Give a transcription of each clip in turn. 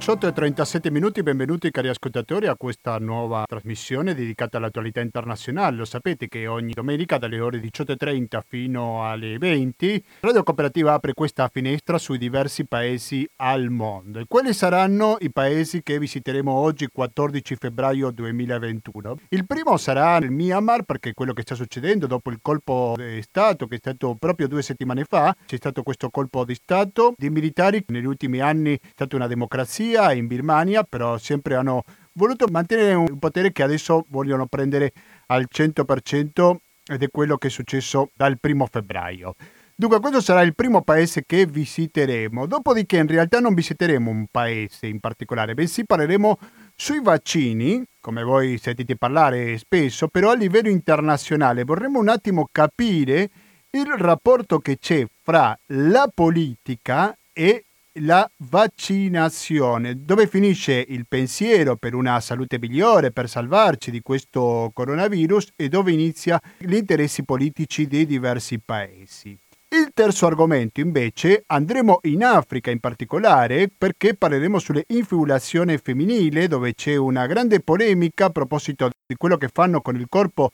18 e 37 minuti, benvenuti cari ascoltatori a questa nuova trasmissione dedicata all'attualità internazionale. Lo sapete che ogni domenica dalle ore 18.30 fino alle 20 Radio Cooperativa apre questa finestra sui diversi paesi al mondo. E quali saranno i paesi che visiteremo oggi 14 febbraio 2021? Il primo sarà il Myanmar perché quello che sta succedendo dopo il colpo di Stato che è stato proprio due settimane fa, c'è stato questo colpo di Stato di militari negli ultimi anni è stata una democrazia in Birmania, però sempre hanno voluto mantenere un potere che adesso vogliono prendere al 100% ed è quello che è successo dal primo febbraio. Dunque questo sarà il primo paese che visiteremo, dopodiché in realtà non visiteremo un paese in particolare, bensì parleremo sui vaccini, come voi sentite parlare spesso, però a livello internazionale vorremmo un attimo capire il rapporto che c'è fra la politica e la vaccinazione. Dove finisce il pensiero per una salute migliore, per salvarci di questo coronavirus e dove inizia gli interessi politici dei diversi paesi. Il terzo argomento invece andremo in Africa in particolare perché parleremo sulle infibulazione femminile dove c'è una grande polemica a proposito di quello che fanno con il corpo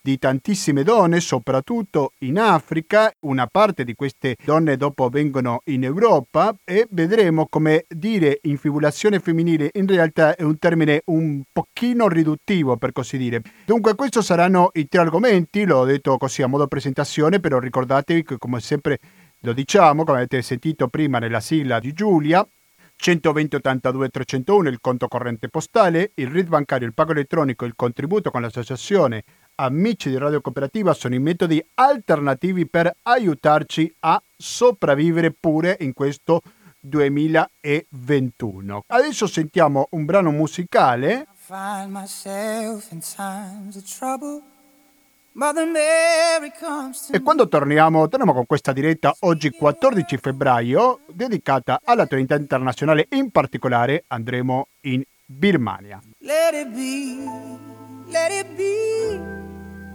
di tantissime donne, soprattutto in Africa. Una parte di queste donne dopo vengono in Europa e vedremo come dire infibulazione femminile in realtà è un termine un pochino riduttivo per così dire. Dunque questi saranno i tre argomenti, l'ho detto così a modo presentazione, però ricordatevi che come sempre lo diciamo, come avete sentito prima nella sigla di Giulia, 120 82 301 il conto corrente postale, il RID bancario, il pago elettronico, il contributo con l'associazione amici di Radio Cooperativa sono i metodi alternativi per aiutarci a sopravvivere pure in questo 2021. Adesso sentiamo un brano musicale. E quando torniamo, torniamo con questa diretta oggi 14 febbraio dedicata all'attualità internazionale, in particolare andremo in Birmania. Let it be, let it be.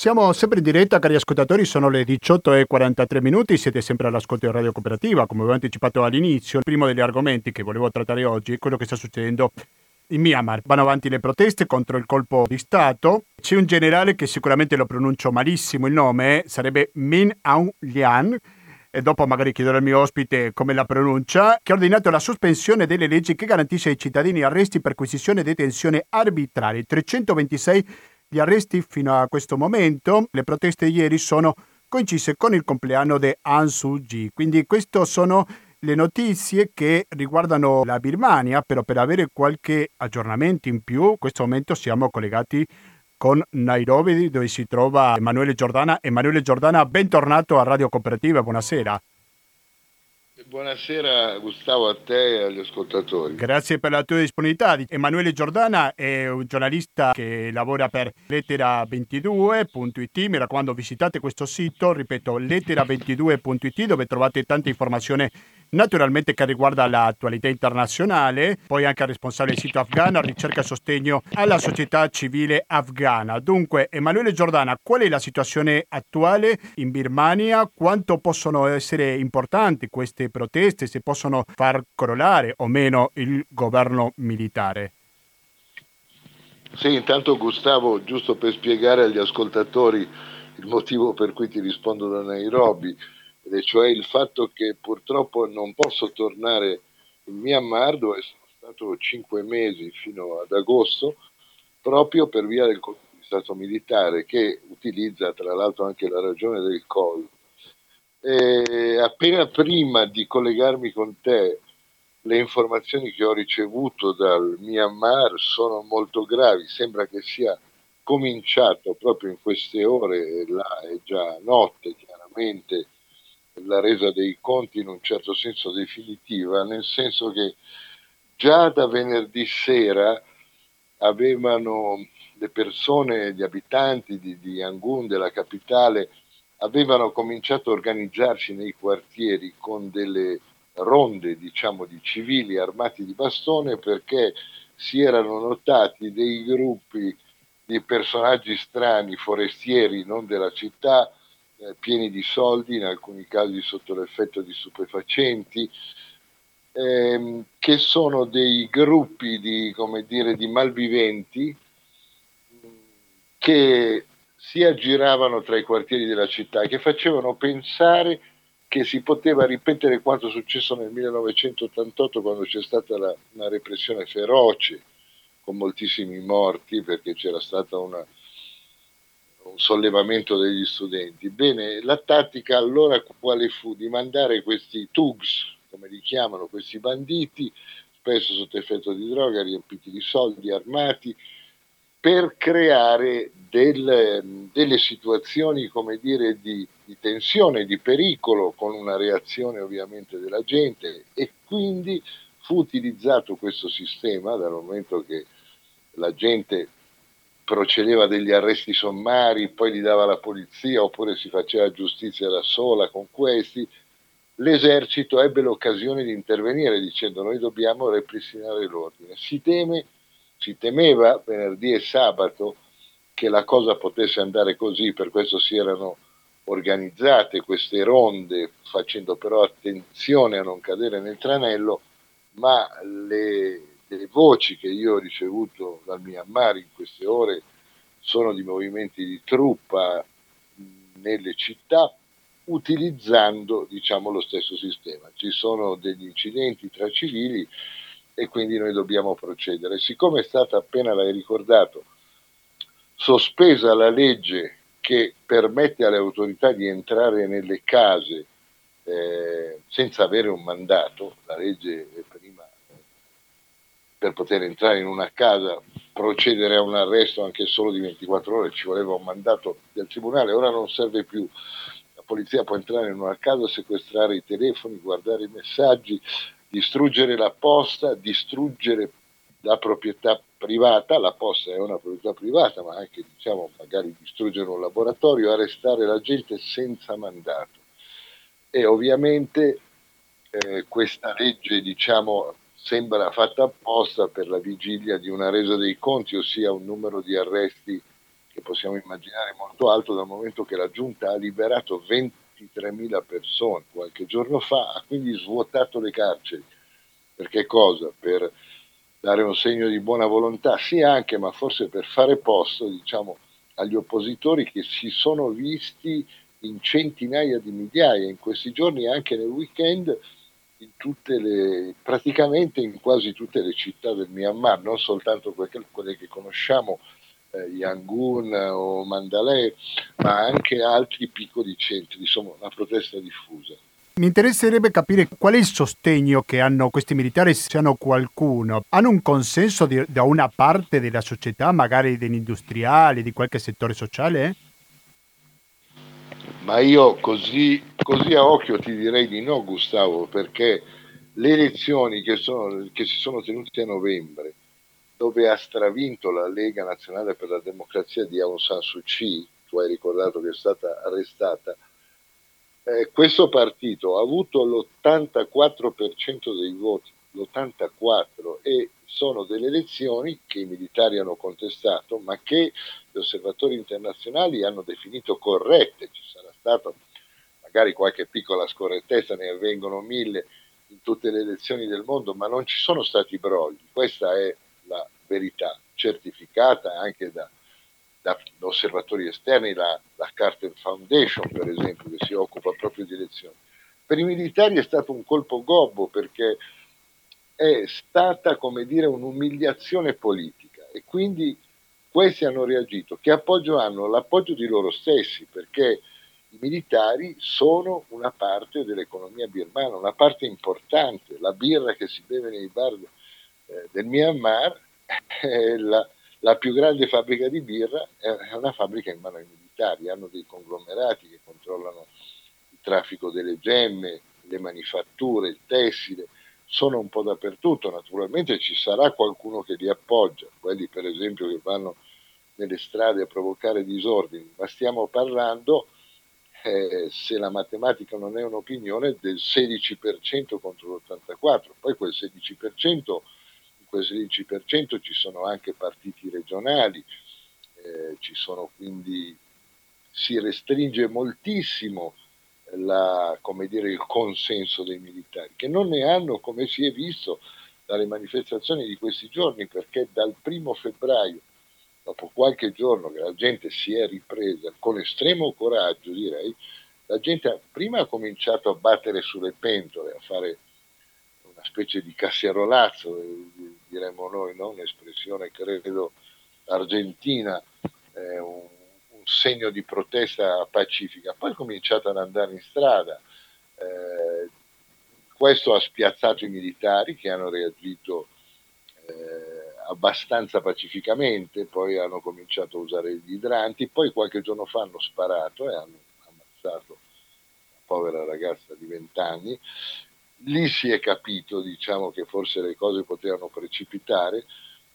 Siamo sempre in diretta, cari ascoltatori, sono le 18.43 minuti, siete sempre all'ascolto di Radio Cooperativa, come avevo anticipato all'inizio. Il primo degli argomenti che volevo trattare oggi è quello che sta succedendo in Myanmar. Vanno avanti le proteste contro il colpo di Stato. C'è un generale che sicuramente lo pronuncio malissimo il nome, sarebbe Min Aung Lian, e dopo magari chiederò al mio ospite come la pronuncia, che ha ordinato la sospensione delle leggi che garantisce ai cittadini arresti, perquisizione e detenzione arbitrarie. 326 gli arresti fino a questo momento, le proteste ieri sono coincise con il compleanno di Aung Suu Kyi. Quindi queste sono le notizie che riguardano la Birmania, però per avere qualche aggiornamento in più, in questo momento siamo collegati con Nairobi dove si trova Emanuele Giordana. Emanuele Giordana, bentornato a Radio Cooperativa, buonasera. Buonasera Gustavo a te e agli ascoltatori. Grazie per la tua disponibilità. Emanuele Giordana è un giornalista che lavora per lettera22.it. Mi raccomando visitate questo sito, ripeto lettera22.it dove trovate tante informazioni naturalmente che riguarda l'attualità internazionale, poi anche responsabile del sito afghano, ricerca e sostegno alla società civile afghana. Dunque, Emanuele Giordana, qual è la situazione attuale in Birmania? Quanto possono essere importanti queste proteste? Se possono far crollare o meno il governo militare? Sì, intanto Gustavo, giusto per spiegare agli ascoltatori il motivo per cui ti rispondo da Nairobi, e cioè il fatto che purtroppo non posso tornare in Myanmar dove sono stato cinque mesi fino ad agosto proprio per via del colpo di Stato militare che utilizza tra l'altro anche la ragione del Covid. E appena prima di collegarmi con te le informazioni che ho ricevuto dal Myanmar sono molto gravi, sembra che sia cominciato proprio in queste ore, là è già notte chiaramente, la resa dei conti in un certo senso definitiva, nel senso che già da venerdì sera avevano le persone, gli abitanti di, di Yangon, della capitale, avevano cominciato a organizzarsi nei quartieri con delle ronde, diciamo, di civili armati di bastone perché si erano notati dei gruppi di personaggi strani, forestieri, non della città, eh, pieni di soldi, in alcuni casi sotto l'effetto di stupefacenti, ehm, che sono dei gruppi di, dire, di malviventi che si aggiravano tra i quartieri della città, che facevano pensare che si poteva ripetere quanto successo nel 1988 quando c'è stata la, una repressione feroce con moltissimi morti perché c'era stato una, sollevamento degli studenti. Bene, la tattica allora quale fu? Di mandare questi thugs, come li chiamano, questi banditi, spesso sotto effetto di droga, riempiti di soldi, armati, per creare del, delle situazioni come dire, di, di tensione, di pericolo, con una reazione ovviamente della gente e quindi fu utilizzato questo sistema dal momento che la gente procedeva degli arresti sommari, poi li dava la polizia oppure si faceva giustizia da sola con questi, l'esercito ebbe l'occasione di intervenire dicendo noi dobbiamo ripristinare l'ordine. Si teme si temeva venerdì e sabato che la cosa potesse andare così, per questo si erano organizzate queste ronde, facendo però attenzione a non cadere nel tranello, ma le, voci che io ho ricevuto dal Myanmar in queste ore sono di movimenti di truppa nelle città utilizzando diciamo, lo stesso sistema. Ci sono degli incidenti tra civili e quindi noi dobbiamo procedere. Siccome è stata, appena l'hai ricordato, sospesa la legge che permette alle autorità di entrare nelle case eh, senza avere un mandato, la legge prima per poter entrare in una casa, procedere a un arresto anche solo di 24 ore, ci voleva un mandato del tribunale, ora non serve più. La polizia può entrare in una casa, sequestrare i telefoni, guardare i messaggi, distruggere la posta, distruggere la proprietà privata, la posta è una proprietà privata, ma anche diciamo magari distruggere un laboratorio, arrestare la gente senza mandato. E ovviamente eh, questa legge diciamo, sembra fatta apposta per la vigilia di una resa dei conti, ossia un numero di arresti che possiamo immaginare molto alto dal momento che la Giunta ha liberato 20 23.000 persone qualche giorno fa, ha quindi svuotato le carceri. Per che cosa? Per dare un segno di buona volontà, sì anche, ma forse per fare posto diciamo, agli oppositori che si sono visti in centinaia di migliaia in questi giorni, anche nel weekend, in le, praticamente in quasi tutte le città del Myanmar, non soltanto quelle, quelle che conosciamo eh, Yangon o Mandalay, ma anche altri piccoli centri, insomma una protesta diffusa. Mi interesserebbe capire qual è il sostegno che hanno questi militari, se hanno qualcuno. Hanno un consenso di, da una parte della società, magari degli industriali, di qualche settore sociale? Ma io così, così a occhio ti direi di no, Gustavo, perché le elezioni che, sono, che si sono tenute a novembre dove ha stravinto la Lega Nazionale per la Democrazia di Aung San Suu Kyi, tu hai ricordato che è stata arrestata, eh, questo partito ha avuto l'84% dei voti, l'84%, e sono delle elezioni che i militari hanno contestato, ma che gli osservatori internazionali hanno definito corrette. Ci sarà stata magari qualche piccola scorrettezza, ne avvengono mille in tutte le elezioni del mondo, ma non ci sono stati brogli. Questa è la verità, certificata anche da, da osservatori esterni, la, la Carter Foundation per esempio, che si occupa proprio di elezioni. Per i militari è stato un colpo gobbo perché è stata, come dire, un'umiliazione politica e quindi questi hanno reagito. Che appoggio hanno? L'appoggio di loro stessi, perché i militari sono una parte dell'economia birmana, una parte importante. La birra che si beve nei bar eh, del Myanmar, è la, la, più grande fabbrica di birra è una fabbrica in mano ai militari, hanno dei conglomerati che controllano il traffico delle gemme, le manifatture, il tessile, sono un po' dappertutto, naturalmente ci sarà qualcuno che li appoggia, quelli per esempio che vanno nelle strade a provocare disordini, ma stiamo parlando, eh, se la matematica non è un'opinione, del 16% contro l'84%. Poi quel 16%, in quel 16% ci sono anche partiti regionali, eh, ci sono quindi, si restringe moltissimo la, dire, il consenso dei militari, che non ne hanno, come si è visto dalle manifestazioni di questi giorni, perché dal primo febbraio, dopo qualche giorno che la gente si è ripresa con estremo coraggio, direi, la gente prima ha cominciato a battere sulle pentole, a fare una specie di cassierolazzo, diremmo noi, no? un'espressione credo argentina, eh, un, un, segno di protesta pacifica. Poi è cominciato ad andare in strada. Eh, questo ha spiazzato i militari che hanno reagito eh, abbastanza pacificamente, poi hanno cominciato a usare gli idranti, poi qualche giorno fa hanno sparato e hanno ammazzato una povera ragazza di 20 anni. Lì si è capito diciamo, che forse le cose potevano precipitare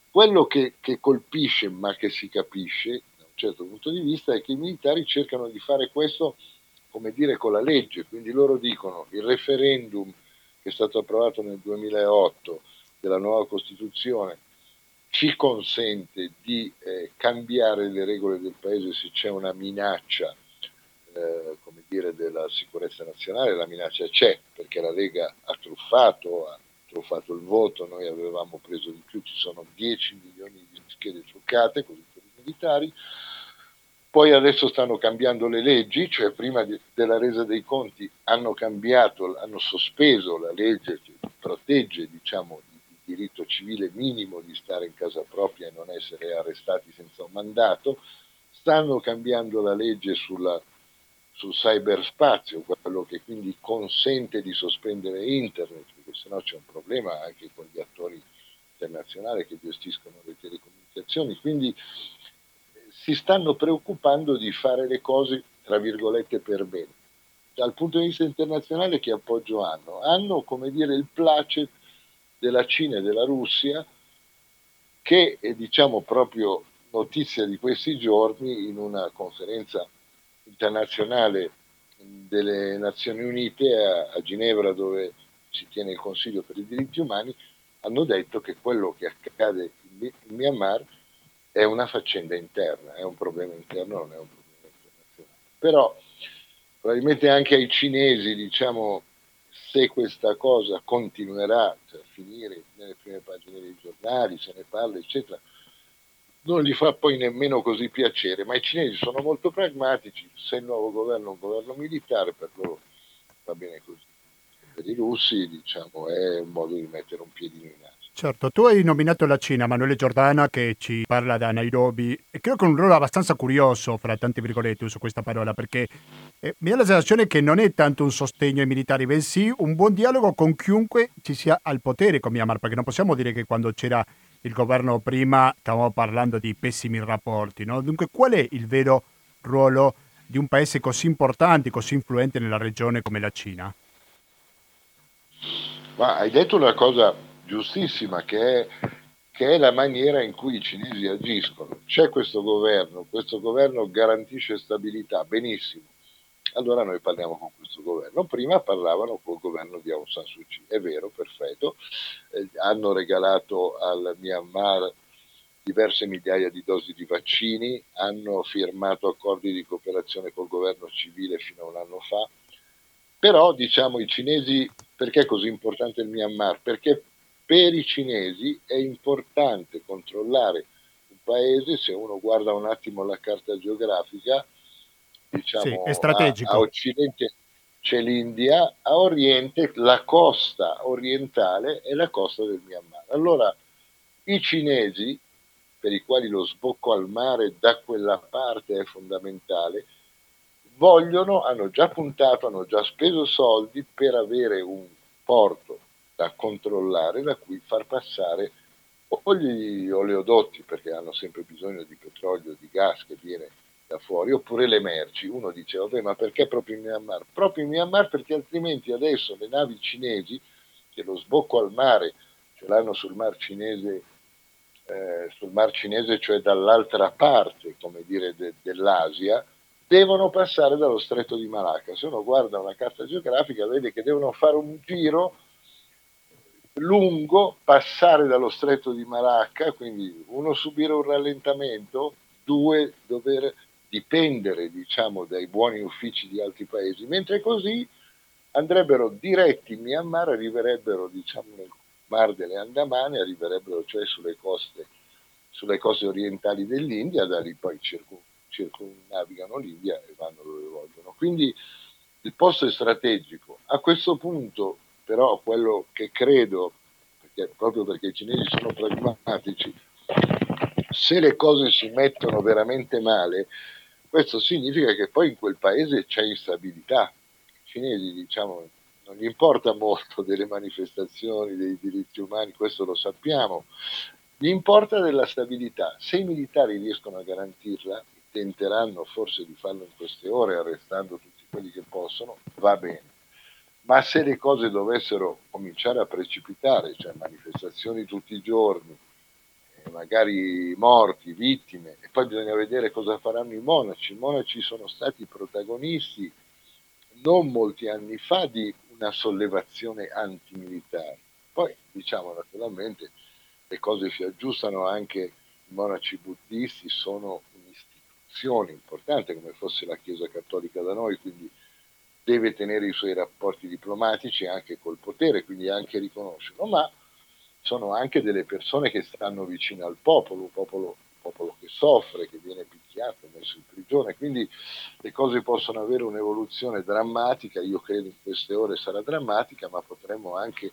quello che, che colpisce, ma che si capisce da un certo punto di vista, è che i militari cercano di fare questo, come dire, con la legge. Quindi loro dicono il referendum che è stato approvato nel 2008 della nuova Costituzione ci consente di eh, cambiare le regole del Paese se c'è una minaccia eh, come dire, della sicurezza nazionale, la minaccia c'è perché la Lega ha truffato, ha truffato il voto, noi avevamo preso di più, ci sono 10 milioni di schede truccate, così per i militari. Poi adesso stanno cambiando le leggi, cioè prima di, della resa dei conti hanno cambiato, hanno sospeso la legge che protegge diciamo, diritto civile minimo di stare in casa propria e non essere arrestati senza un mandato, stanno cambiando la legge sulla sul cyberspazio, quello che quindi consente di sospendere internet, perché sennò c'è un problema anche con gli attori internazionali che gestiscono le telecomunicazioni. Quindi eh, si stanno preoccupando di fare le cose, tra virgolette, per bene. Dal punto di vista internazionale che appoggio hanno? Hanno, come dire, il placet della Cina e della Russia che è diciamo proprio notizia di questi giorni in una conferenza internazionale delle Nazioni Unite a, a Ginevra dove si tiene il Consiglio per i diritti umani, hanno detto che quello che accade in, in Myanmar è una faccenda interna, è un problema interno, non è un problema internazionale. Però probabilmente anche ai cinesi, diciamo, se questa cosa continuerà a finire nelle prime pagine dei giornali, se ne parla, eccetera, non gli fa poi nemmeno così piacere, ma i cinesi sono molto pragmatici, se il nuovo governo è un governo militare, per loro va bene così. Per i russi diciamo, è un modo di mettere un piedino in aria. Certo, tu hai nominato la Cina, Manuele Giordana, che ci parla da Nairobi, e credo è un ruolo abbastanza curioso, fra tante virgolette, uso questa parola, perché eh, mi ha la sensazione che non è tanto un sostegno ai militari, bensì un buon dialogo con chiunque ci sia al potere con Myanmar, perché non possiamo dire che quando c'era il governo prima stavamo parlando di pessimi rapporti. No? Dunque qual è il vero ruolo di un paese così importante, così influente nella regione come la Cina? Ma hai detto una cosa giustissima che è, che è la maniera in cui i cinesi agiscono. C'è questo governo, questo governo garantisce stabilità, benissimo allora noi parliamo con questo governo. Prima parlavano col governo di Aung San Suu Kyi, è vero, perfetto, eh, hanno regalato al Myanmar diverse migliaia di dosi di vaccini, hanno firmato accordi di cooperazione col governo civile fino a un anno fa, però diciamo i cinesi, perché è così importante il Myanmar? Perché per i cinesi è importante controllare un paese, se uno guarda un attimo la carta geografica, diciamo, sì, è. A, a occidente c'è l'India, a oriente la costa orientale e la costa del Myanmar. Allora i cinesi, per i quali lo sbocco al mare da quella parte è fondamentale, vogliono, hanno già puntato, hanno già speso soldi per avere un porto da controllare, da cui far passare o gli oleodotti, perché hanno sempre bisogno di petrolio, di gas che viene da fuori, oppure le merci. Uno dice, vabbè, ma perché proprio in Myanmar? Proprio in Myanmar perché altrimenti adesso le navi cinesi, che lo sbocco al mare ce l'hanno sul mar cinese eh, sul Mar Cinese, cioè dall'altra parte, come dire, de, dell'Asia, devono passare dallo stretto di Malacca. Se uno guarda una carta geografica vede che devono fare un giro lungo, passare dallo stretto di Malacca, quindi uno subire un rallentamento, due dover dipendere diciamo, dai buoni uffici di altri paesi, mentre così andrebbero diretti in Myanmar, arriverebbero diciamo, nel Mar delle Andamane, arriverebbero cioè sulle coste, sulle coste orientali dell'India, da lì poi circun, circumnavigano l'India e vanno dove vogliono. Quindi il posto è strategico. A questo punto però quello che credo, perché, proprio perché i cinesi sono pragmatici, se le cose si mettono veramente male, questo significa che poi in quel paese c'è instabilità. I cinesi, diciamo, non gli importa molto delle manifestazioni, dei diritti umani, questo lo sappiamo, gli importa della stabilità. Se i militari riescono a garantirla, tenteranno forse di farlo in queste ore, arrestando tutti quelli che possono, va bene. Ma se le cose dovessero cominciare a precipitare, cioè manifestazioni tutti i giorni, magari morti, vittime, e poi bisogna vedere cosa faranno i monaci. I monaci sono stati protagonisti non molti anni fa di una sollevazione antimilitare. Poi, diciamo naturalmente, le cose si aggiustano anche i monaci buddisti sono un'istituzione importante come fosse la Chiesa Cattolica da noi, quindi deve tenere i suoi rapporti diplomatici anche col potere, quindi anche riconoscerlo, ma sono anche delle persone che stanno vicine al popolo, un popolo, popolo che soffre, che viene picchiato, messo in prigione, quindi le cose possono avere un'evoluzione drammatica, io credo in queste ore sarà drammatica, ma potremmo anche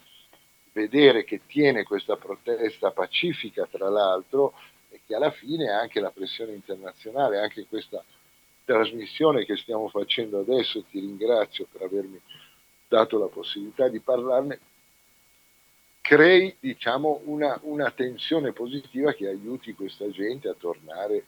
vedere che tiene questa protesta pacifica tra l'altro e che alla fine anche la pressione internazionale, anche questa trasmissione che stiamo facendo adesso, ti ringrazio per avermi dato la possibilità di parlarne, crei diciamo, una, una, tensione positiva che aiuti questa gente a tornare,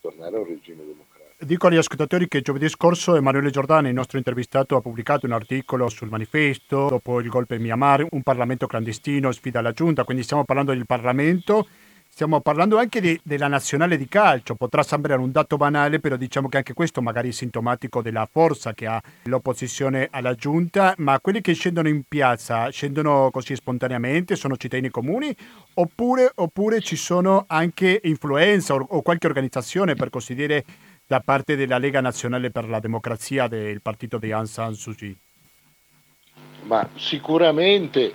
tornare a un regime democratico. Dico agli ascoltatori che giovedì scorso Emanuele Giordani, il nostro intervistato, ha pubblicato un articolo sul manifesto dopo il golpe in Myanmar, un Parlamento clandestino sfida la giunta, quindi stiamo parlando del Parlamento Stiamo parlando anche di, della nazionale di calcio, potrà sembrare un dato banale, però diciamo che anche questo magari è sintomatico della forza che ha l'opposizione alla giunta, ma quelli che scendono in piazza scendono così spontaneamente, sono cittadini comuni, oppure, oppure ci sono anche influenza o, o qualche organizzazione, per così dire, da parte della Lega Nazionale per la Democrazia del partito di Aung San Suu Kyi? Ma sicuramente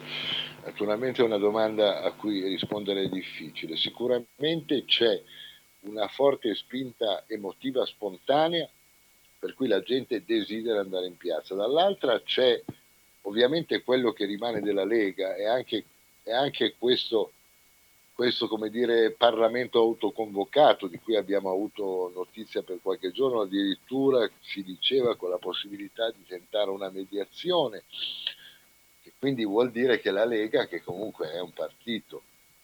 Naturalmente è una domanda a cui rispondere è difficile. Sicuramente c'è una forte spinta emotiva spontanea per cui la gente desidera andare in piazza. Dall'altra c'è ovviamente quello che rimane della Lega e anche, e anche questo, questo come dire, Parlamento autoconvocato di cui abbiamo avuto notizia per qualche giorno, addirittura si diceva con la possibilità di tentare una mediazione quindi vuol dire che la Lega, che comunque è un partito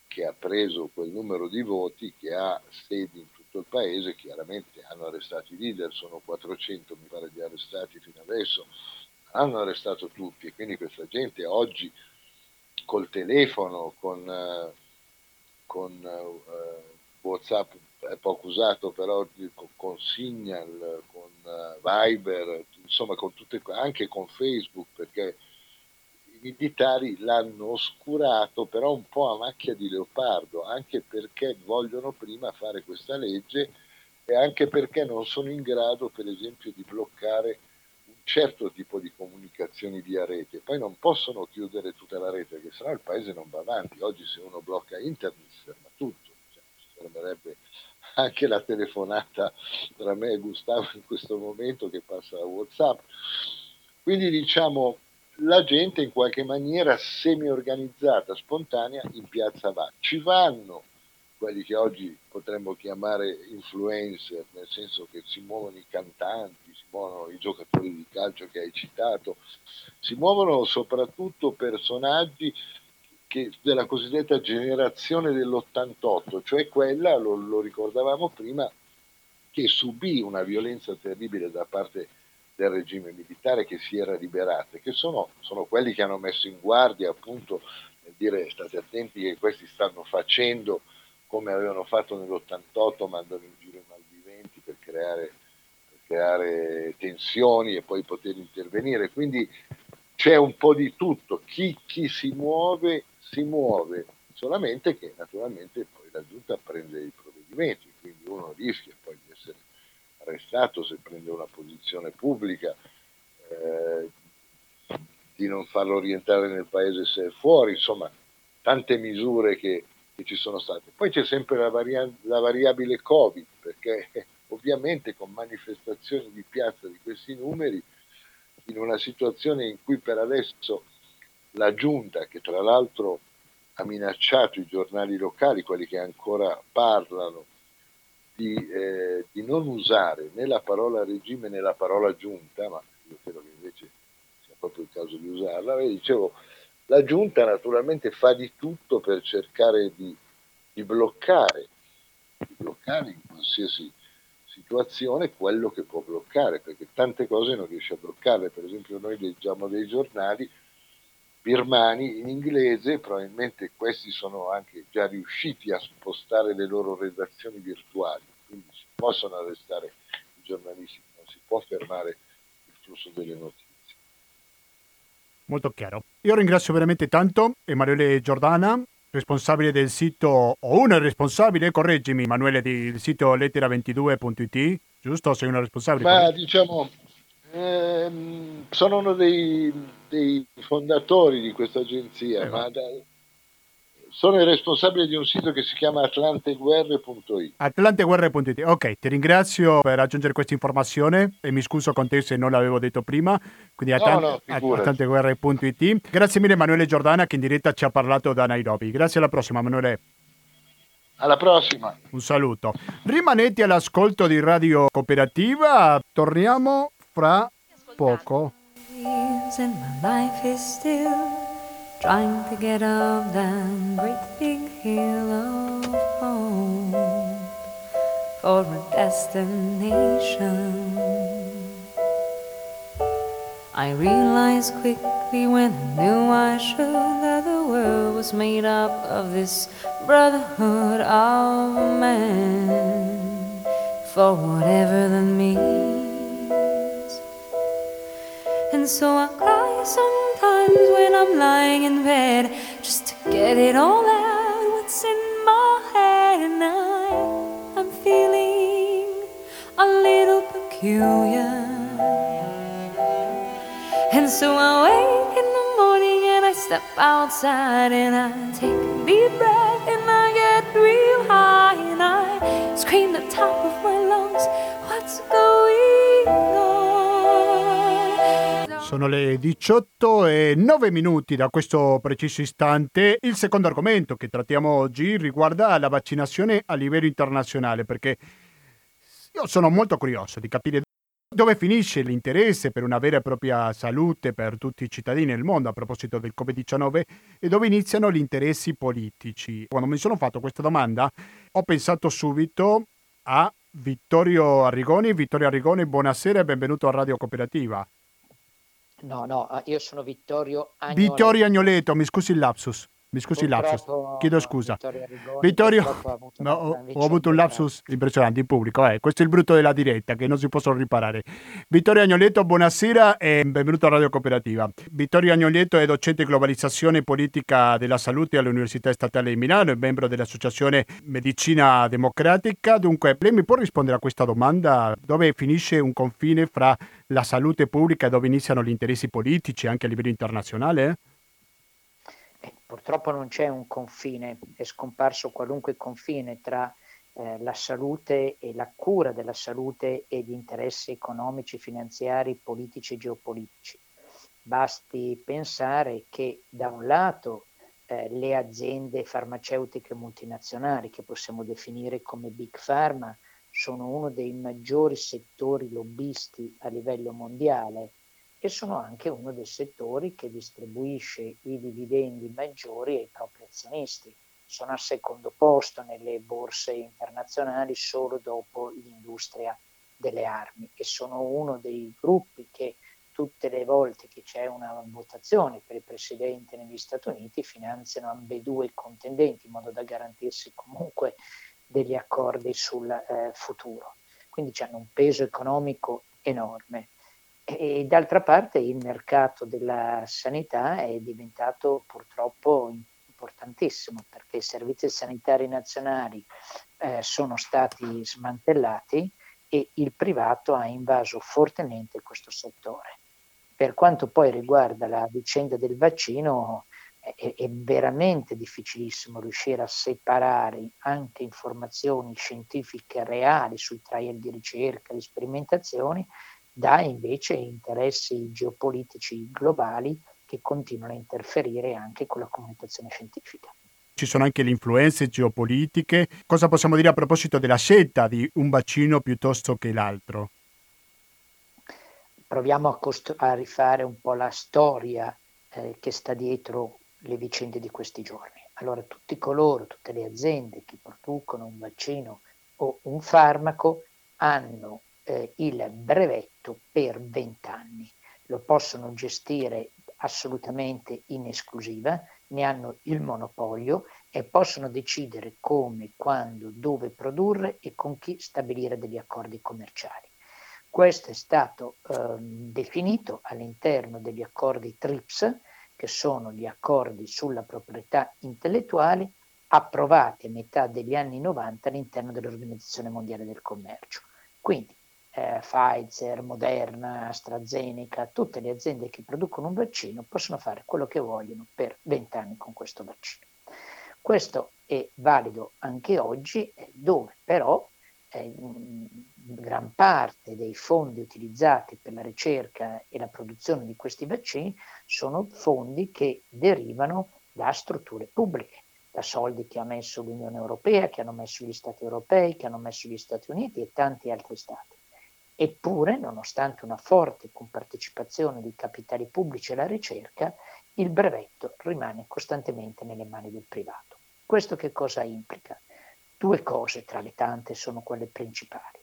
che ha preso quel numero di voti, che ha sedi in tutto il paese, chiaramente hanno arrestato i leader, sono 400 mi pare di arrestati fino adesso, hanno arrestato tutti e quindi questa gente oggi col telefono, con, uh, con uh, Whatsapp è poco usato però con Signal, con uh, Viber, insomma con tutte, anche con Facebook perché militari l'hanno oscurato però un po' a macchia di leopardo, anche perché vogliono prima fare questa legge e anche perché non sono in grado, per esempio, di bloccare un certo tipo di comunicazioni via rete. Poi non possono chiudere tutta la rete, perché sennò il paese non va avanti. Oggi se uno blocca internet si ferma tutto, cioè, si fermerebbe anche la telefonata tra me e Gustavo in questo momento che passa da Whatsapp. Quindi diciamo la gente in qualche maniera semi-organizzata, spontanea, in piazza va. Ci vanno quelli che oggi potremmo chiamare influencer, nel senso che si muovono i cantanti, si muovono i giocatori di calcio che hai citato, si muovono soprattutto personaggi che, della cosiddetta generazione dell'88, cioè quella, lo, lo ricordavamo prima, che subì una violenza terribile da parte di del regime militare che si era liberato, che sono, sono quelli che hanno messo in guardia appunto nel dire state attenti che questi stanno facendo come avevano fatto nell'88 mandano in giro i malviventi per creare, per creare tensioni e poi poter intervenire. Quindi c'è un po' di tutto, chi, chi si muove si muove, solamente che naturalmente poi la giunta prende i provvedimenti, quindi uno rischia arrestato se prende una posizione pubblica, eh, di non farlo rientrare nel paese se è fuori, insomma tante misure che, che ci sono state. Poi c'è sempre la, varia- la variabile Covid, perché ovviamente con manifestazioni di piazza di questi numeri, in una situazione in cui per adesso la giunta, che tra l'altro ha minacciato i giornali locali, quelli che ancora parlano, di, eh, di, non usare né la parola regime né la parola giunta, ma io credo che invece sia proprio il caso di usarla, e dicevo, la giunta naturalmente fa di tutto per cercare di, di bloccare, di bloccare in qualsiasi situazione quello che può bloccare, perché tante cose non riesce a bloccare, per esempio noi leggiamo dei giornali birmani in inglese, probabilmente questi sono anche già riusciti a spostare le loro redazioni virtuali, quindi si possono arrestare i giornalisti, non si può fermare il flusso delle notizie. Molto chiaro. Io ringrazio veramente tanto Emanuele Giordana, responsabile del sito, o uno è responsabile, correggimi Emanuele, del sito lettera22.it, giusto? Sei uno responsabile? Ma diciamo, ehm, sono uno dei, dei, fondatori di questa agenzia, eh, ma da, sono il responsabile di un sito che si chiama atlanteguerre.it. Atlanteguerre.it, ok, ti ringrazio per aggiungere questa informazione e mi scuso con te se non l'avevo detto prima, quindi no, no, atlanteguerre.it. Grazie mille Emanuele Giordana che in diretta ci ha parlato da Nairobi. Grazie alla prossima Emanuele. Alla prossima. Un saluto. Rimanete all'ascolto di Radio Cooperativa, torniamo fra poco. Trying to get up that great big hill of home for a destination. I realized quickly when I knew I should that the world was made up of this brotherhood of man for whatever the means. And so I cry sometimes when I'm lying in bed just to get it all out what's in my head. And I I'm feeling a little peculiar. And so I wake in the morning and I step outside and I take a deep breath and I get real high and I scream the top of my lungs what's going on Sono le 18 e 9 minuti da questo preciso istante. Il secondo argomento che trattiamo oggi riguarda la vaccinazione a livello internazionale, perché io sono molto curioso di capire dove finisce l'interesse per una vera e propria salute per tutti i cittadini del mondo a proposito del Covid-19 e dove iniziano gli interessi politici. Quando mi sono fatto questa domanda ho pensato subito a Vittorio Arrigoni. Vittorio Arrigoni, buonasera e benvenuto a Radio Cooperativa. No, no, ah, io sono Vittorio Agnoleto. Vittorio Agnoleto, mi scusi il lapsus. Mi scusi lapsus, chiedo scusa. Vittorio, Rigoni, no, ho, ho, avuto un lapsus impressionante in pubblico, eh. questo è il brutto della diretta che non si possono riparare. Vittorio Agnoletto, buonasera e benvenuto a Radio Cooperativa. Vittorio Agnoletto è docente globalizzazione e politica della salute all'Università Statale di Milano, è membro dell'Associazione Medicina Democratica. Dunque, lei mi può rispondere a questa domanda? Dove finisce un confine fra la salute pubblica e dove iniziano gli interessi politici anche a livello internazionale? Eh, purtroppo non c'è un confine, è scomparso qualunque confine tra eh, la salute e la cura della salute e gli interessi economici, finanziari, politici e geopolitici. Basti pensare che da un lato eh, le aziende farmaceutiche multinazionali, che possiamo definire come Big Pharma, sono uno dei maggiori settori lobbisti a livello mondiale e sono anche uno dei settori che distribuisce i dividendi maggiori ai propri azionisti. Sono al secondo posto nelle borse internazionali solo dopo l'industria delle armi e sono uno dei gruppi che tutte le volte che c'è una votazione per il presidente negli Stati Uniti finanziano ambedue i contendenti in modo da garantirsi comunque degli accordi sul eh, futuro. Quindi hanno un peso economico enorme. E d'altra parte il mercato della sanità è diventato purtroppo importantissimo perché i servizi sanitari nazionali eh, sono stati smantellati e il privato ha invaso fortemente questo settore. Per quanto poi riguarda la vicenda del vaccino, è, è, veramente difficilissimo riuscire a separare anche informazioni scientifiche reali sui trial di ricerca, di sperimentazioni, da invece interessi geopolitici globali che continuano a interferire anche con la comunicazione scientifica ci sono anche le influenze geopolitiche. Cosa possiamo dire a proposito della scelta di un vaccino piuttosto che l'altro? Proviamo a, cost- a rifare un po' la storia eh, che sta dietro le vicende di questi giorni. Allora, tutti coloro, tutte le aziende che producono un vaccino o un farmaco hanno eh, il brevetto per 20 anni. Lo possono gestire assolutamente in esclusiva ne hanno il monopolio e possono decidere come, quando, dove produrre e con chi stabilire degli accordi commerciali. Questo è stato eh, definito all'interno degli accordi TRIPS, che sono gli accordi sulla proprietà intellettuale approvati a metà degli anni 90 all'interno dell'Organizzazione Mondiale del Commercio. Quindi eh, Pfizer, Moderna, AstraZeneca, tutte le aziende che producono un vaccino possono fare quello che vogliono per 20 anni con questo vaccino. Questo è valido anche oggi, eh, dove però eh, gran parte dei fondi utilizzati per la ricerca e la produzione di questi vaccini sono fondi che derivano da strutture pubbliche, da soldi che ha messo l'Unione Europea, che hanno messo gli Stati europei, che hanno messo gli Stati Uniti e tanti altri Stati. Eppure, nonostante una forte compartecipazione di capitali pubblici alla ricerca, il brevetto rimane costantemente nelle mani del privato. Questo che cosa implica? Due cose tra le tante sono quelle principali.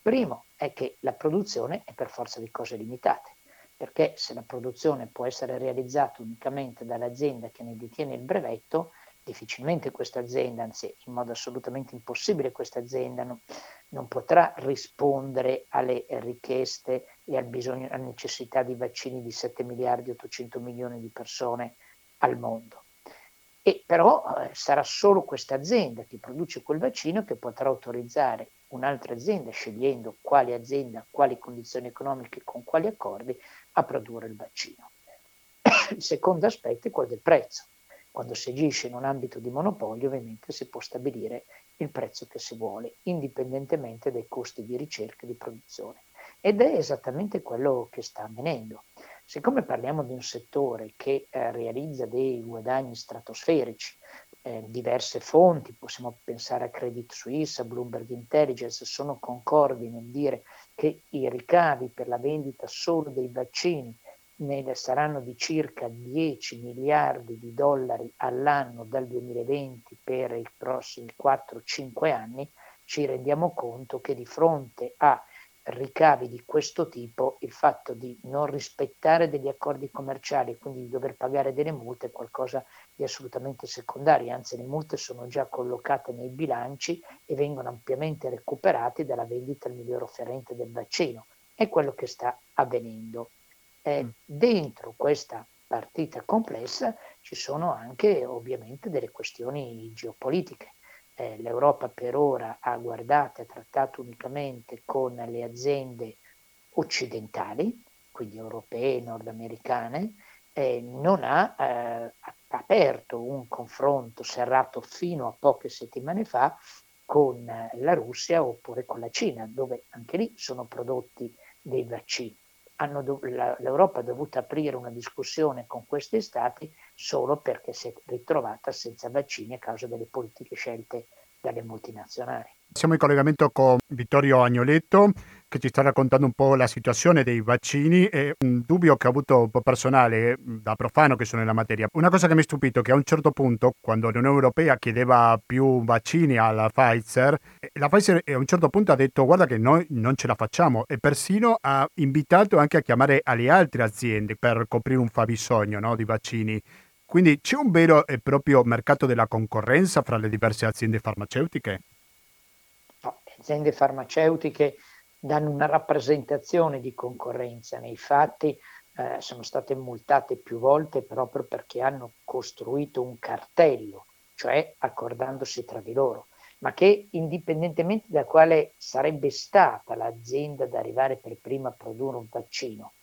Primo è che la produzione è per forza di cose limitate, perché se la produzione può essere realizzata unicamente dall'azienda che ne detiene il brevetto, difficilmente questa azienda, anzi in modo assolutamente impossibile questa azienda non, potrà rispondere alle richieste e al bisogno, alla necessità di vaccini di 7 miliardi e 800 milioni di persone al mondo. E però eh, sarà solo questa azienda che produce quel vaccino che potrà autorizzare un'altra azienda, scegliendo quale azienda, quali condizioni economiche, con quali accordi, a produrre il vaccino. Il secondo aspetto è quello del prezzo. Quando si agisce in un ambito di monopolio ovviamente si può stabilire il prezzo che si vuole, indipendentemente dai costi di ricerca e di produzione. Ed è esattamente quello che sta avvenendo. Siccome parliamo di un settore che eh, realizza dei guadagni stratosferici, eh, diverse fonti, possiamo pensare a Credit Suisse, a Bloomberg Intelligence, sono concordi nel dire che i ricavi per la vendita solo dei vaccini ne saranno di circa 10 miliardi di dollari all'anno dal 2020 per i prossimi 4-5 anni, ci rendiamo conto che di fronte a ricavi di questo tipo il fatto di non rispettare degli accordi commerciali e quindi di dover pagare delle multe è qualcosa di assolutamente secondario, anzi le multe sono già collocate nei bilanci e vengono ampiamente recuperate dalla vendita al miglior offerente del vaccino. È quello che sta avvenendo. Eh, dentro questa partita complessa ci sono anche ovviamente delle questioni geopolitiche. Eh, L'Europa per ora ha guardato e trattato unicamente con le aziende occidentali, quindi europee, nordamericane, eh, non ha eh, aperto un confronto serrato fino a poche settimane fa con la Russia oppure con la Cina, dove anche lì sono prodotti dei vaccini hanno, l'Europa ha dovuto aprire una discussione con questi stati solo perché si è ritrovata senza vaccini a causa delle politiche scelte dalle multinazionali. Siamo in collegamento con Vittorio Agnoletto che ci sta raccontando un po' la situazione dei vaccini e un dubbio che ho avuto un po' personale da profano che sono nella materia. Una cosa che mi ha stupito è che a un certo punto, quando l'Unione Europea chiedeva più vaccini alla Pfizer, eh, la Pfizer a un certo punto ha detto guarda che noi non ce la facciamo e persino ha invitato anche a chiamare alle altre aziende per coprire un fabbisogno no, di vaccini. Quindi c'è un vero e proprio mercato della concorrenza fra le diverse aziende farmaceutiche? No, le aziende farmaceutiche danno una rappresentazione di concorrenza. Nei fatti eh, sono state multate più volte proprio perché hanno costruito un cartello, cioè accordandosi tra di loro, ma che indipendentemente da quale sarebbe stata l'azienda ad arrivare per prima a produrre un vaccino,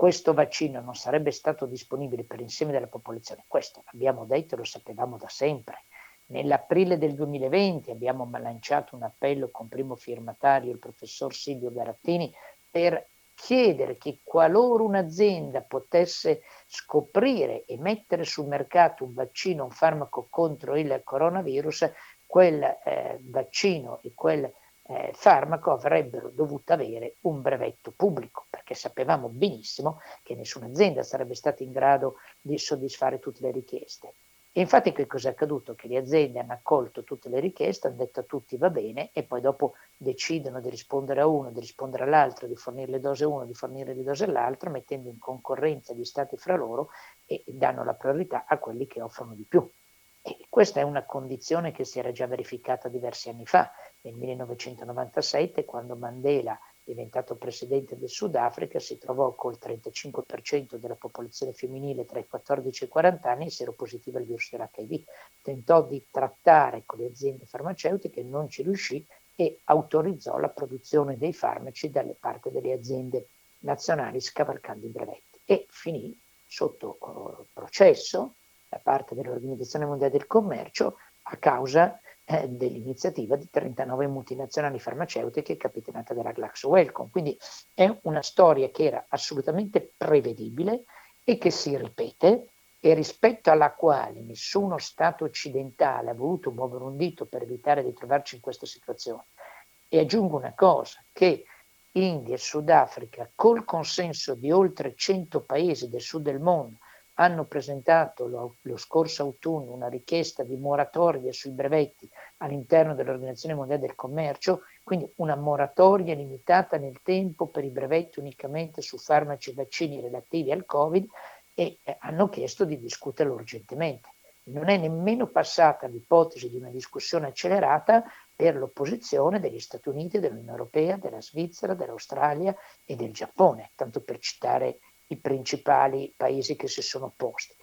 questo vaccino non sarebbe stato disponibile per l'insieme della popolazione. Questo l'abbiamo detto e lo sapevamo da sempre. Nell'aprile del 2020 abbiamo lanciato un appello con primo firmatario il professor Silvio Garattini per chiedere che qualora un'azienda potesse scoprire e mettere sul mercato un vaccino, un farmaco contro il coronavirus, quel eh, vaccino e quel eh, farmaco avrebbero dovuto avere un brevetto pubblico, perché sapevamo benissimo che nessuna azienda sarebbe stata in grado di soddisfare tutte le richieste. E infatti che cosa è accaduto? Che le aziende hanno accolto tutte le richieste, hanno detto a tutti va bene e poi dopo decidono di rispondere a uno, di rispondere all'altro, di fornire le dose a uno, di fornire le dose all'altro, mettendo in concorrenza gli stati fra loro e danno la priorità a quelli che offrono di più. E questa è una condizione che si era già verificata diversi anni fa, nel 1997, quando Mandela, diventato presidente del Sudafrica, si trovò col 35% della popolazione femminile tra i 14 e i 40 anni seropositiva al virus dell'HIV. Tentò di trattare con le aziende farmaceutiche, non ci riuscì e autorizzò la produzione dei farmaci dalle parti delle aziende nazionali scavalcando i brevetti e finì sotto uh, processo da parte dell'Organizzazione Mondiale del Commercio a causa dell'iniziativa di 39 multinazionali farmaceutiche capitanate dalla GlaxoWellcome. Quindi è una storia che era assolutamente prevedibile e che si ripete e rispetto alla quale nessuno Stato occidentale ha voluto muovere un dito per evitare di trovarci in questa situazione. E aggiungo una cosa, che India e Sudafrica, col consenso di oltre 100 paesi del sud del mondo, hanno presentato lo, lo, scorso autunno una richiesta di moratoria sui brevetti all'interno dell'Organizzazione Mondiale del Commercio, quindi una moratoria limitata nel tempo per i brevetti unicamente su farmaci e vaccini relativi al Covid e eh, hanno chiesto di discuterlo urgentemente. Non è nemmeno passata l'ipotesi di una discussione accelerata per l'opposizione degli Stati Uniti, dell'Unione Europea, della Svizzera, dell'Australia e del Giappone, tanto per citare i principali paesi che si sono opposti.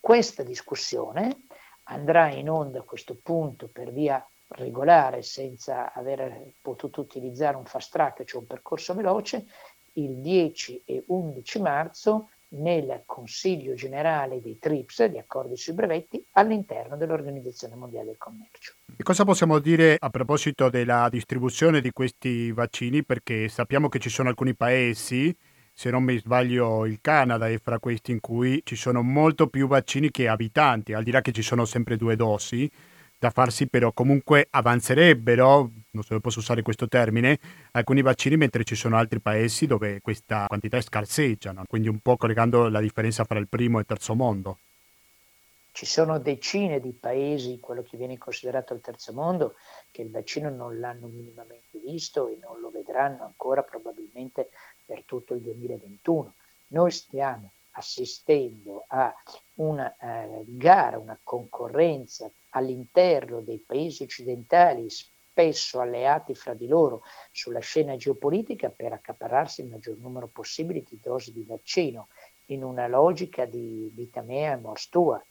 Questa discussione andrà in onda a questo punto per via regolare senza aver potuto utilizzare un fast track, cioè un percorso veloce, il 10 e 11 marzo nel Consiglio generale dei TRIPS, gli accordi sui brevetti, all'interno dell'Organizzazione Mondiale del Commercio. E cosa possiamo dire a proposito della distribuzione di questi vaccini? Perché sappiamo che ci sono alcuni paesi se non mi sbaglio il Canada è fra questi in cui ci sono molto più vaccini che abitanti, al di là che ci sono sempre due dosi da farsi, però comunque avanzerebbero, non so se posso usare questo termine, alcuni vaccini mentre ci sono altri paesi dove questa quantità scarseggia, no? quindi un po' collegando la differenza fra il primo e il terzo mondo. Ci sono decine di paesi, quello che viene considerato il terzo mondo, che il vaccino non l'hanno minimamente visto e non lo vedranno ancora probabilmente per tutto il 2021. Noi stiamo assistendo a una eh, gara, una concorrenza all'interno dei paesi occidentali spesso alleati fra di loro sulla scena geopolitica per accaparrarsi il maggior numero possibile di dosi di vaccino in una logica di vita mea e mors tua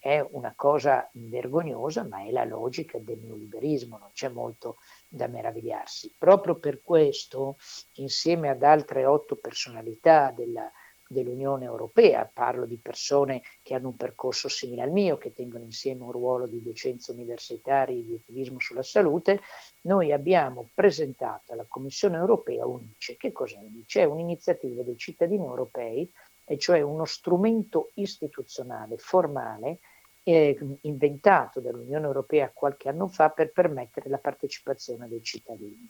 è una cosa vergognosa, ma è la logica del neoliberismo, non c'è molto da meravigliarsi. Proprio per questo, insieme ad altre otto personalità della, dell'Unione Europea, parlo di persone che hanno un percorso simile al mio, che tengono insieme un ruolo di docenza universitaria e di attivismo sulla salute, noi abbiamo presentato alla Commissione Europea UNICE. Che cos'è UNICE? È un'iniziativa dei cittadini europei e cioè uno strumento istituzionale formale eh, inventato dall'Unione Europea qualche anno fa per permettere la partecipazione dei cittadini.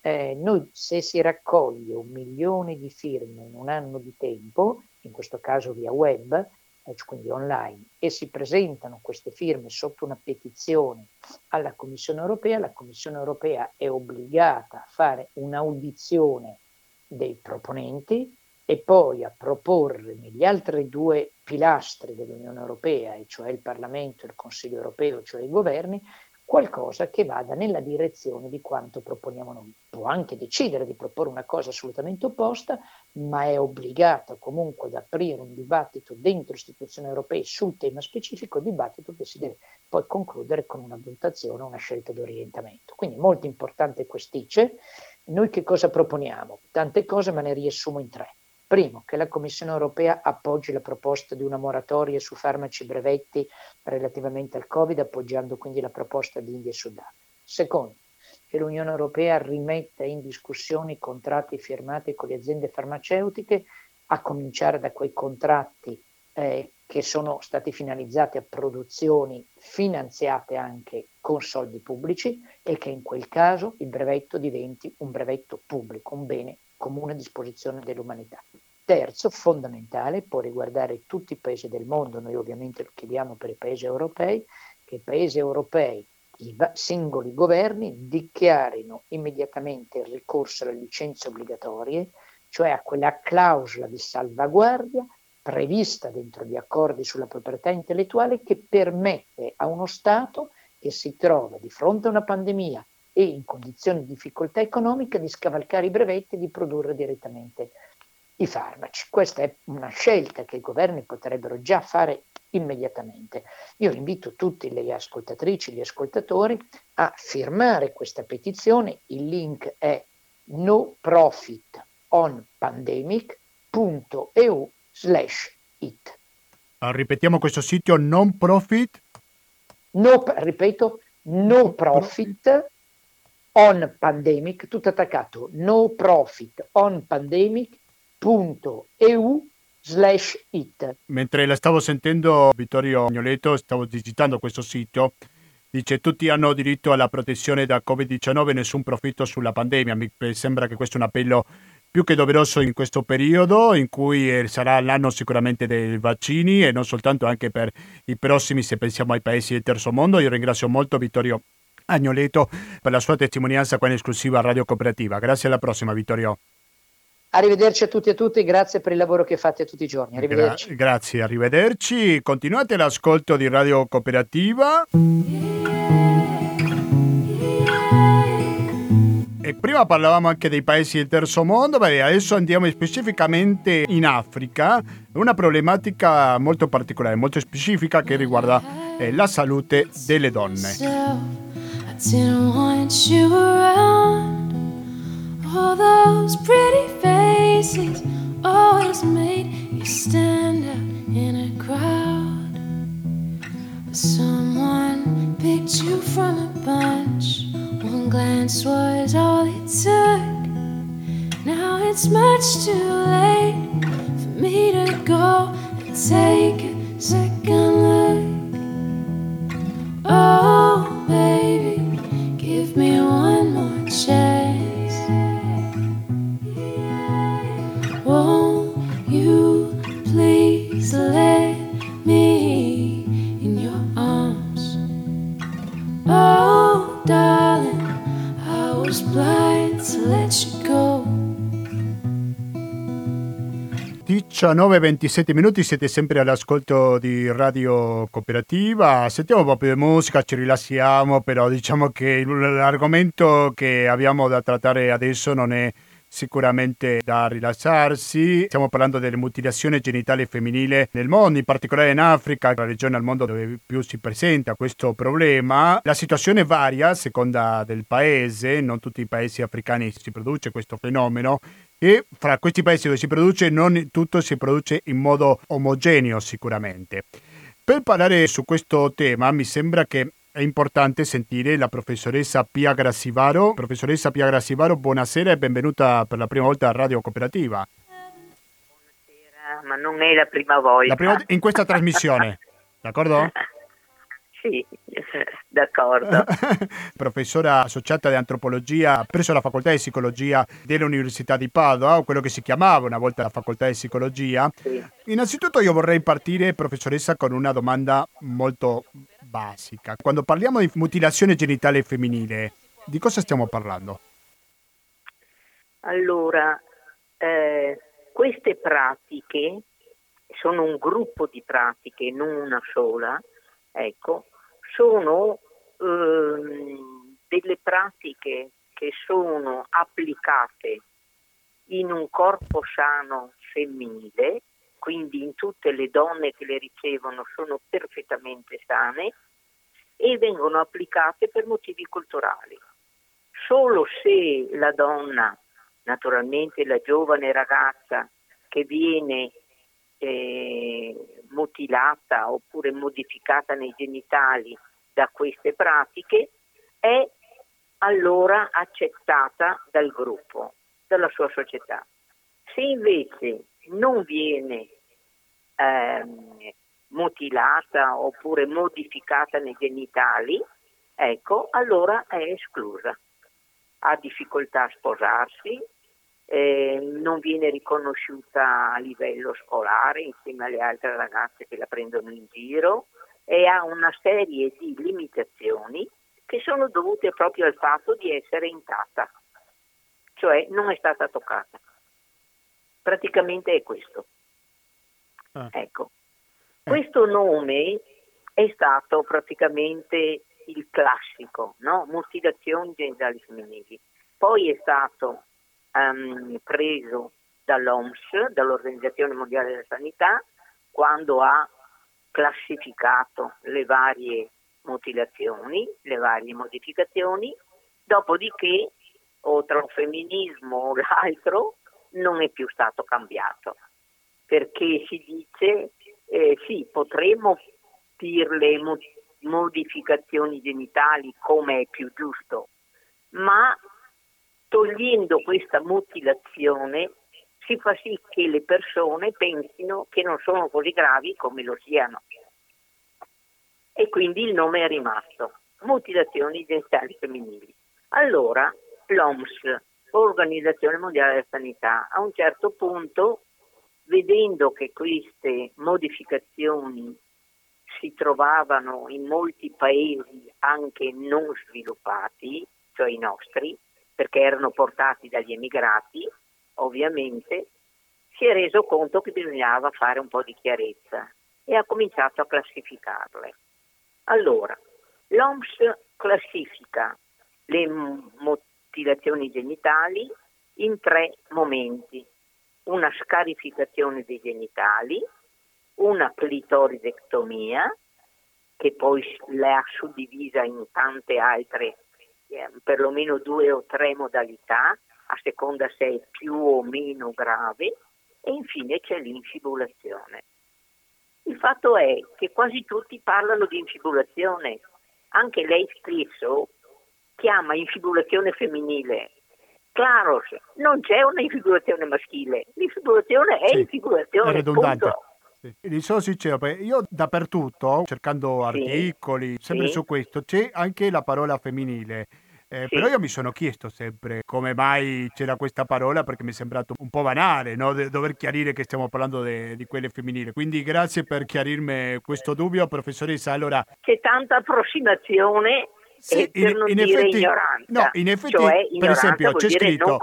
Eh, noi se si raccoglie un milione di firme in un anno di tempo, in questo caso via web, eh, quindi online, e si presentano queste firme sotto una petizione alla Commissione Europea, la Commissione Europea è obbligata a fare un'audizione dei proponenti e poi a proporre negli altri due pilastri dell'Unione Europea, e cioè il Parlamento e il Consiglio Europeo, cioè i governi, qualcosa che vada nella direzione di quanto proponiamo noi. Può anche decidere di proporre una cosa assolutamente opposta, ma è obbligato comunque ad aprire un dibattito dentro istituzioni europee sul tema specifico, dibattito che si deve poi concludere con una valutazione, una scelta di orientamento. Quindi molto importante quest'ICE. Noi che cosa proponiamo? Tante cose, ma ne riassumo in tre. Primo, che la Commissione europea appoggi la proposta di una moratoria su farmaci brevetti relativamente al Covid, appoggiando quindi la proposta di India e Sudan. Secondo, che l'Unione europea rimetta in discussione i contratti firmati con le aziende farmaceutiche, a cominciare da quei contratti eh, che sono stati finalizzati a produzioni finanziate anche con soldi pubblici e che in quel caso il brevetto diventi un brevetto pubblico, un bene comune a disposizione dell'umanità. Terzo, fondamentale, può riguardare tutti i paesi del mondo, noi ovviamente lo chiediamo per i paesi europei, che i paesi europei, i singoli governi dichiarino immediatamente il ricorso alle licenze obbligatorie, cioè a quella clausola di salvaguardia prevista dentro gli accordi sulla proprietà intellettuale che permette a uno Stato che si trova di fronte a una pandemia e in condizioni di difficoltà economica di scavalcare i brevetti e di produrre direttamente i farmaci. Questa è una scelta che i governi potrebbero già fare immediatamente. Io invito tutte le ascoltatrici, gli ascoltatori a firmare questa petizione. Il link è noprofitonpandemic.eu slash it. Ah, ripetiamo questo sito non profit? No, ripeto, no profit on pandemic, tutto attaccato, no profit on pandemic.eu slash it. Mentre la stavo sentendo, Vittorio Agnoletto, stavo digitando questo sito, dice tutti hanno diritto alla protezione da Covid-19, nessun profitto sulla pandemia. Mi sembra che questo è un appello più che doveroso in questo periodo in cui eh, sarà l'anno sicuramente dei vaccini e non soltanto anche per i prossimi se pensiamo ai paesi del terzo mondo. Io ringrazio molto Vittorio Agnoleto per la sua testimonianza qua in esclusiva a Radio Cooperativa. Grazie alla prossima, Vittorio. Arrivederci a tutti e a tutti, grazie per il lavoro che fate tutti i giorni. Arrivederci. Gra- grazie, arrivederci. Continuate l'ascolto di Radio Cooperativa. E prima parlavamo anche dei paesi del terzo mondo, beh, adesso andiamo specificamente in Africa, una problematica molto particolare, molto specifica che riguarda eh, la salute delle donne. Didn't want you around. All those pretty faces always made you stand out in a crowd. But someone picked you from a bunch. One glance was all it took. Now it's much too late for me to go and take a second look. Oh, baby me one more chance. 19-27 minuti, siete sempre all'ascolto di Radio Cooperativa. Sentiamo un po' più di musica, ci rilassiamo, però diciamo che l'argomento che abbiamo da trattare adesso non è sicuramente da rilassarsi. Stiamo parlando delle mutilazioni genitali femminili nel mondo, in particolare in Africa, la regione al mondo dove più si presenta questo problema. La situazione varia a seconda del paese, non tutti i paesi africani si produce questo fenomeno e fra questi paesi dove si produce non tutto si produce in modo omogeneo sicuramente. Per parlare su questo tema mi sembra che è importante sentire la professoressa Pia Grassivaro. Professoressa Pia Grassivaro, buonasera e benvenuta per la prima volta a Radio Cooperativa. Buonasera, ma non è la prima volta. La prima volta in questa trasmissione, d'accordo? sì, d'accordo. Professora associata di antropologia presso la facoltà di psicologia dell'Università di Padova, o quello che si chiamava una volta la facoltà di psicologia. Sì. Innanzitutto io vorrei partire, professoressa, con una domanda molto basica. Quando parliamo di mutilazione genitale femminile, di cosa stiamo parlando? Allora, eh, queste pratiche sono un gruppo di pratiche, non una sola, ecco, sono ehm, delle pratiche che sono applicate in un corpo sano femminile, quindi in tutte le donne che le ricevono sono perfettamente sane e vengono applicate per motivi culturali. Solo se la donna, naturalmente la giovane ragazza che viene eh, mutilata oppure modificata nei genitali da queste pratiche è allora accettata dal gruppo, dalla sua società. Se invece non viene ehm, mutilata oppure modificata nei genitali, ecco, allora è esclusa. Ha difficoltà a sposarsi, eh, non viene riconosciuta a livello scolare insieme alle altre ragazze che la prendono in giro e ha una serie di limitazioni che sono dovute proprio al fatto di essere intatta, cioè non è stata toccata. Praticamente è questo. Ah. Ecco. Eh. Questo nome è stato praticamente il classico, no? mutilazioni genitali femminili. Poi è stato um, preso dall'OMS, dall'Organizzazione Mondiale della Sanità, quando ha classificato le varie mutilazioni, le varie modificazioni, dopodiché o tra un femminismo o l'altro non è più stato cambiato, perché si dice eh, sì, potremmo dirle modificazioni genitali come è più giusto, ma togliendo questa mutilazione si fa sì che le persone pensino che non sono così gravi come lo siano. E quindi il nome è rimasto, mutilazioni genitali femminili. Allora l'OMS, Organizzazione Mondiale della Sanità, a un certo punto, vedendo che queste modificazioni si trovavano in molti paesi anche non sviluppati, cioè i nostri, perché erano portati dagli emigrati, ovviamente, si è reso conto che bisognava fare un po' di chiarezza e ha cominciato a classificarle. Allora, l'OMS classifica le mutilazioni genitali in tre momenti. Una scarificazione dei genitali, una clitoridectomia, che poi le ha suddivisa in tante altre perlomeno due o tre modalità, a seconda se è più o meno grave, e infine c'è l'infibulazione. Il fatto è che quasi tutti parlano di infibulazione, anche lei stesso chiama infibulazione femminile. Claro, non c'è una infibulazione maschile, l'infibulazione è sì, infibulazione. È redondante. Sì. Sono sincero, perché io dappertutto, cercando articoli, sempre su questo, c'è anche la parola femminile. Eh, sì. Però io mi sono chiesto sempre come mai c'era questa parola perché mi è sembrato un po' banale no? De- dover chiarire che stiamo parlando de- di quelle femminili. Quindi grazie per chiarirmi questo dubbio, professoressa. Allora... C'è tanta approssimazione sì, in, in effetti, no, in effetti cioè, per esempio c'è scritto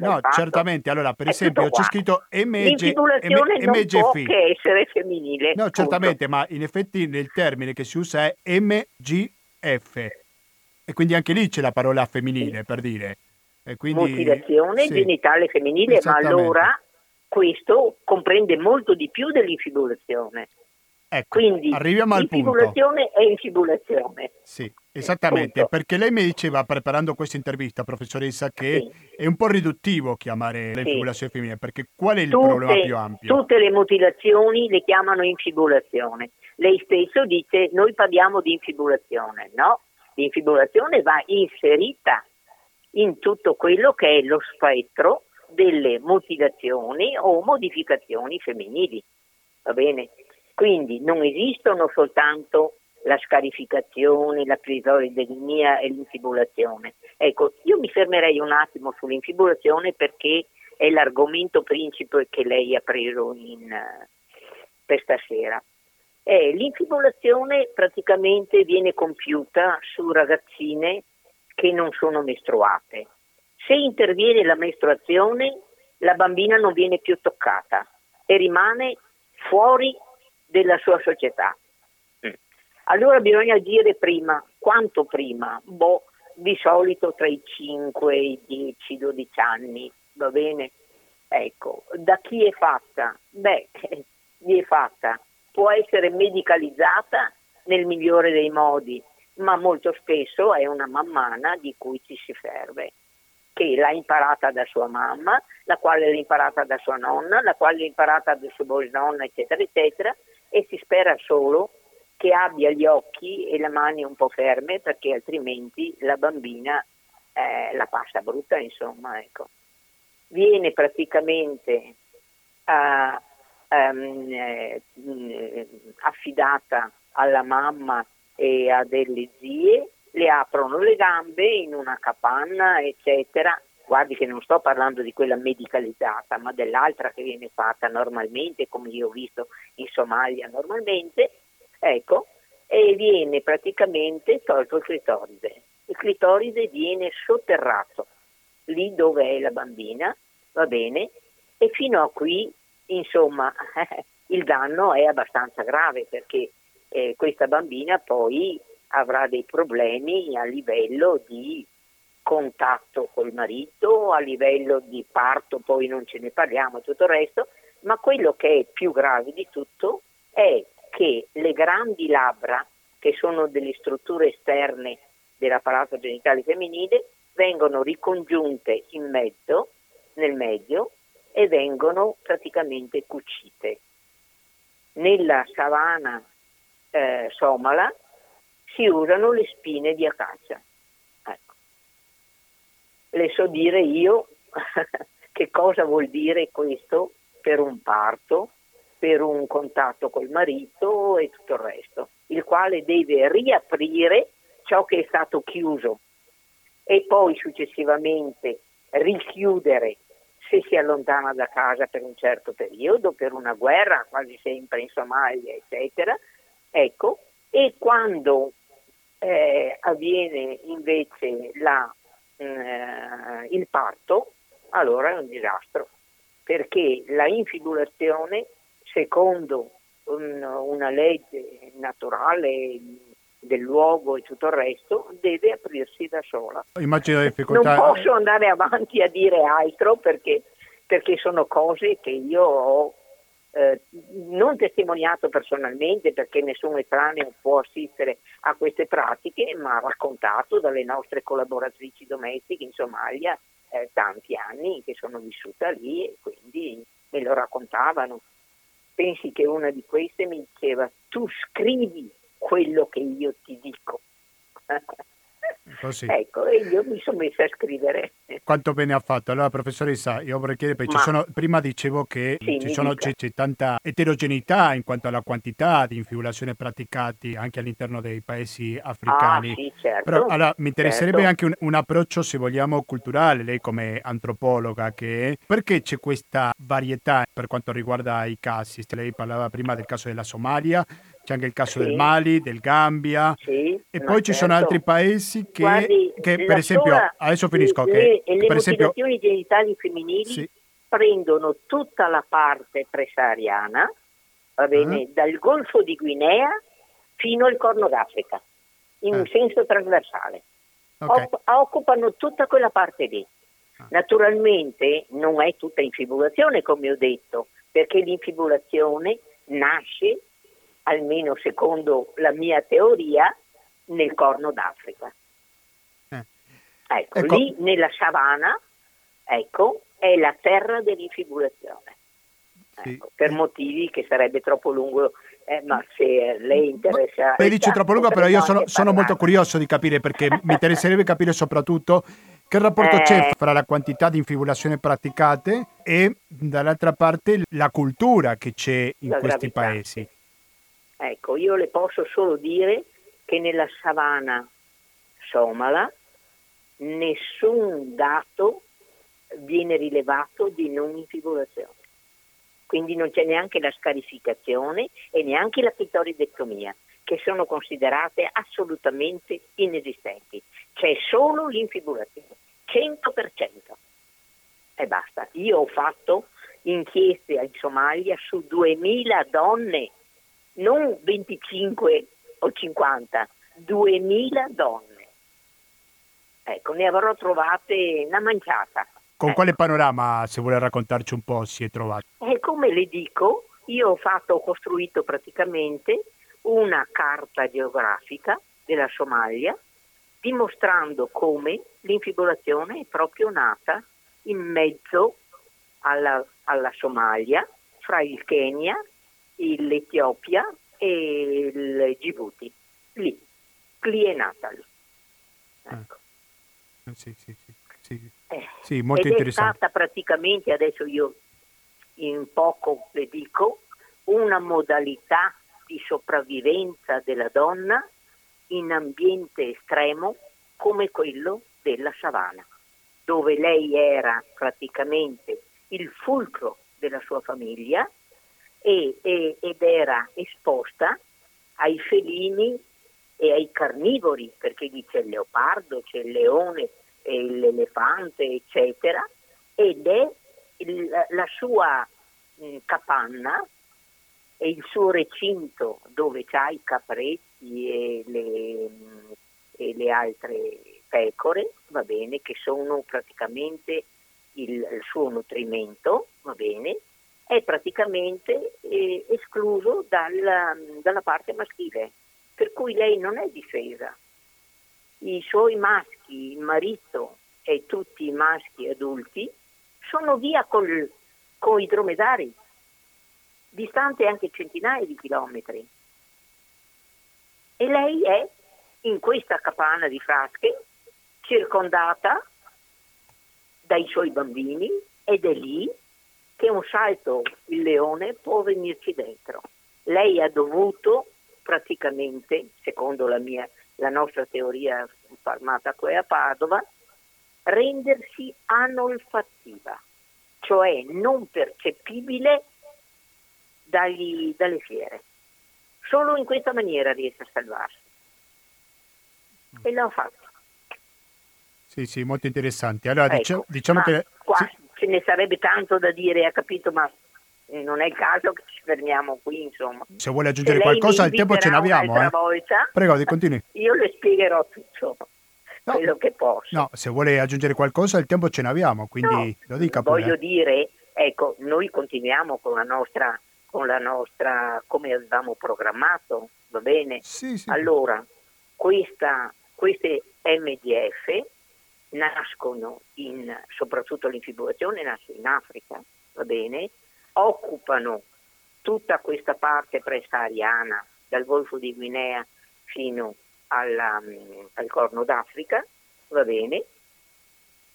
no, fatto. certamente, allora per È esempio c'è scritto MG, MGF. non può che essere femminile. No, punto. certamente, ma in effetti nel termine che si usa è MGF e quindi anche lì c'è la parola femminile sì. per dire. E quindi, Mutilazione sì. genitale femminile, ma allora questo comprende molto di più dell'infibulazione. Ecco, Quindi arriviamo al punto. Infibulazione è infibulazione. Sì, esattamente, punto. perché lei mi diceva preparando questa intervista, professoressa, che sì. è un po' riduttivo chiamare l'infibulazione sì. femminile, perché qual è il tutte, problema più ampio? Tutte le mutilazioni le chiamano infibulazione. Lei stesso dice noi parliamo di infibulazione, no? L'infibulazione va inserita in tutto quello che è lo spettro delle mutilazioni o modificazioni femminili. Va bene? Quindi non esistono soltanto la scarificazione, la clitoridectomia e l'infibulazione. Ecco, io mi fermerei un attimo sull'infibulazione perché è l'argomento principe che lei ha preso in, per stasera. Eh, l'infibulazione praticamente viene compiuta su ragazzine che non sono mestruate. Se interviene la mestruazione, la bambina non viene più toccata e rimane fuori della sua società. Allora bisogna agire prima, quanto prima? Boh, di solito tra i 5 e i 10, 12 anni, va bene? Ecco, da chi è fatta? Beh, gli è fatta, può essere medicalizzata nel migliore dei modi, ma molto spesso è una mammana di cui ci si serve, che l'ha imparata da sua mamma, la quale l'ha imparata da sua nonna, la quale l'ha imparata da sua nonna, eccetera, eccetera, e si spera solo che abbia gli occhi e le mani un po' ferme perché altrimenti la bambina eh, la passa brutta, insomma, ecco. Viene praticamente uh, um, eh, affidata alla mamma e a delle zie, le aprono le gambe in una capanna, eccetera, guardi che non sto parlando di quella medicalizzata, ma dell'altra che viene fatta normalmente, come io ho visto in Somalia normalmente, ecco, e viene praticamente tolto il clitoride. Il clitoride viene sotterrato lì dove è la bambina, va bene, e fino a qui, insomma, il danno è abbastanza grave perché eh, questa bambina poi avrà dei problemi a livello di contatto col marito, a livello di parto, poi non ce ne parliamo e tutto il resto, ma quello che è più grave di tutto è che le grandi labbra, che sono delle strutture esterne dell'apparato genitale femminile, vengono ricongiunte in mezzo, nel medio, e vengono praticamente cucite. Nella savana eh, somala si usano le spine di acacia. Le so dire io che cosa vuol dire questo per un parto, per un contatto col marito e tutto il resto, il quale deve riaprire ciò che è stato chiuso e poi successivamente richiudere se si allontana da casa per un certo periodo, per una guerra, quasi sempre in Somalia, eccetera. Ecco, e quando eh, avviene invece la eh, il parto, allora è un disastro, perché la infibulazione, secondo un, una legge naturale del luogo e tutto il resto, deve aprirsi da sola. Immagino difficoltà. Non posso andare avanti a dire altro perché, perché sono cose che io ho eh, non testimoniato personalmente perché nessun estraneo può assistere a queste pratiche, ma raccontato dalle nostre collaboratrici domestiche in Somalia eh, tanti anni che sono vissuta lì e quindi me lo raccontavano. Pensi che una di queste mi diceva tu scrivi quello che io ti dico. Così. Ecco, e io mi sono messa a scrivere. Quanto bene ha fatto. Allora, professoressa, io vorrei chiedere, perché Ma... sono, prima dicevo che sì, ci sono, c'è, c'è, tanta eterogeneità in quanto alla quantità di infibulazioni praticate anche all'interno dei paesi africani. Ah, sì, certo, Però allora, mi interesserebbe certo. anche un, un, approccio, se vogliamo, culturale, lei come antropologa che perché c'è questa varietà per quanto riguarda i casi? Lei parlava prima del caso della Somalia, c'è anche il caso sì. del Mali, del Gambia sì, e poi certo. ci sono certo. altri paesi che, Guardi, che per esempio, sola, adesso finisco, le, che le per esempio, genitali femminili sì. prendono tutta la parte presariana, va bene, uh-huh. dal Golfo di Guinea fino al Corno d'Africa, in uh. senso trasversale. Okay. Opp- occupano tutta quella parte lì. Uh. Naturalmente non è tutta infibulazione, come ho detto, perché l'infibulazione nasce almeno secondo la mia teoria, nel Corno d'Africa. Eh. Ecco, ecco, lì nella savana, ecco, è la terra dell'infibulazione. Sì. Ecco, per motivi che sarebbe troppo lungo, eh, ma se lei interessa... Lei dice troppo lungo, però io sono, sono, molto curioso di capire perché mi interesserebbe capire soprattutto che rapporto eh... c'è fra la quantità di infibulazioni praticate e dall'altra parte la cultura che c'è in la questi gravità. paesi. Ecco, io le posso solo dire che nella savana somala nessun dato viene rilevato di non infibulazione. Quindi non c'è neanche la scarificazione e neanche la clitoridectomia, che sono considerate assolutamente inesistenti. C'è solo l'infibulazione, 100%. E basta. Io ho fatto inchieste in Somalia su 2000 donne, non 25 o 50, 2000 donne. Ecco, ne avrò trovate una manciata. Con Eh. quale panorama, se vuole raccontarci un po', si è trovato? E come le dico, io ho fatto, ho costruito praticamente una carta geografica della Somalia, dimostrando come l'infibulazione è proprio nata in mezzo alla, alla Somalia, fra il Kenya, l'Etiopia e il Djibouti. Lì, lì è nata. Lì. Ecco. Eh, Sì, sì, sì. sì. Eh, Sì, molto ed interessante. è stata praticamente, adesso io in poco le dico, una modalità di sopravvivenza della donna in ambiente estremo come quello della savana, dove lei era praticamente il fulcro della sua famiglia e- e- ed era esposta ai felini e ai carnivori, perché lì c'è il leopardo, c'è il leone, l'elefante, eccetera, ed è il- la sua mh, capanna e il suo recinto dove c'ha i capretti e le, mh, e le altre pecore, va bene, che sono praticamente il, il suo nutrimento, va bene, è praticamente eh, escluso dalla, dalla parte maschile, per cui lei non è difesa. I suoi maschi, il marito e tutti i maschi adulti sono via col, con i dromedari, distante anche centinaia di chilometri. E lei è in questa capanna di frasche, circondata dai suoi bambini ed è lì che un salto il leone può venirci dentro. Lei ha dovuto praticamente, secondo la, mia, la nostra teoria formata qui a Padova, rendersi anolfattiva, cioè non percepibile dagli- dalle fiere. Solo in questa maniera riesce a salvarsi. E l'ho fatto. Sì, sì, molto interessante. Allora, Ecco, dicia- diciamo ma che... qua sì, ce ne sarebbe tanto da dire, ha capito, ma eh, non è il caso che ci fermiamo qui, insomma. se vuole Se aggiungere lei qualcosa, il tempo ce ne inviterà abbiamo. un'altra Eh. volta, Prego, continui. io le spiegherò tutto No. quello che posso. No, se vuole aggiungere qualcosa, il tempo ce ne abbiamo, quindi No, lo dica pure. Voglio dire, ecco, noi continuiamo con la nostra, con la nostra come avevamo programmato, va bene? Sì, sì. Allora, questa- queste MDF nascono in, soprattutto l'infibulazione nasce in Africa, va bene? Occupano tutta questa parte presahariana, dal Golfo di Guinea fino alla, mm, al Corno d'Africa, va bene?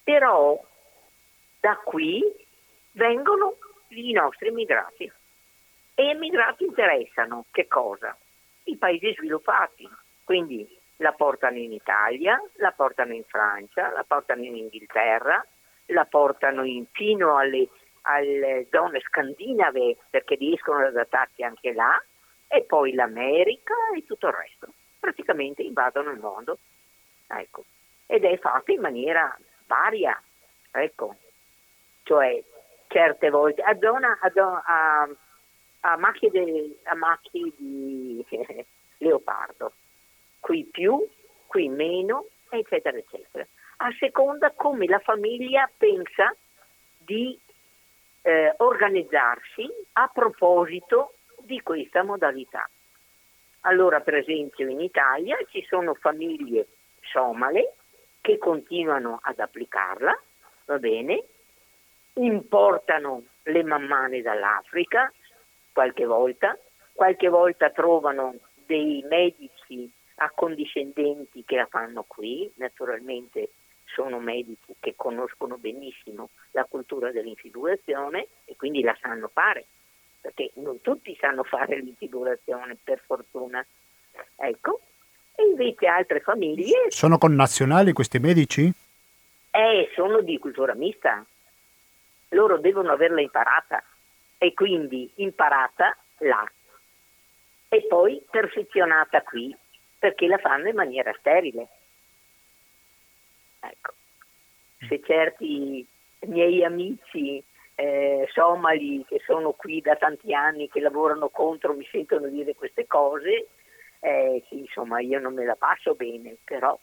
Però da qui vengono i nostri immigrati. E gli immigrati interessano che cosa? I paesi sviluppati, quindi la portano in Italia, la portano in Francia, la portano in Inghilterra, la portano in- fino alle, alle zone scandinave perché riescono ad adattarsi anche là, e poi l'America e tutto il resto. Praticamente invadono il mondo. Ecco. Ed è fatto in maniera varia, ecco. Cioè, certe volte a zona a, zo- a- a macchie, de- a macchie di leopardo, qui più, qui meno, eccetera, eccetera. A seconda come la famiglia pensa di eh, organizzarsi a proposito di questa modalità. Allora, per esempio, in Italia ci sono famiglie somale che continuano ad applicarla, va bene, importano le mammane dall'Africa qualche volta, qualche volta trovano dei medici accondiscendenti che la fanno qui, naturalmente sono medici che conoscono benissimo la cultura dell'infibulazione e quindi la sanno fare, perché non tutti sanno fare l'infibulazione, per fortuna. Ecco, E invece altre famiglie... Sono connazionali questi medici? Eh, sono di cultura mista. Loro devono averla imparata e quindi imparata là e poi perfezionata qui perché la fanno in maniera sterile. Ecco, se certi miei amici eh, somali che sono qui da tanti anni, che lavorano contro, mi sentono dire queste cose, eh, sì, insomma io non me la passo bene, però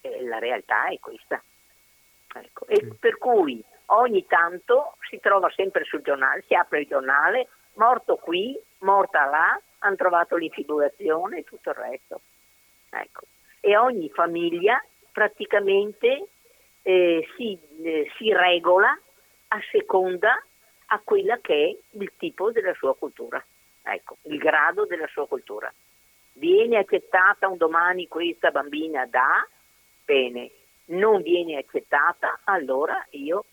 eh, la realtà è questa. Ecco. E per cui ogni tanto si trova sempre sul giornale, si apre il giornale, morto qui, morta là, hanno trovato l'infibulazione e tutto il resto. Ecco. E ogni famiglia praticamente eh, si, eh, si regola a seconda a quella che è il tipo della sua cultura, ecco, il grado della sua cultura. Viene accettata un domani questa bambina da, bene, non viene accettata, allora io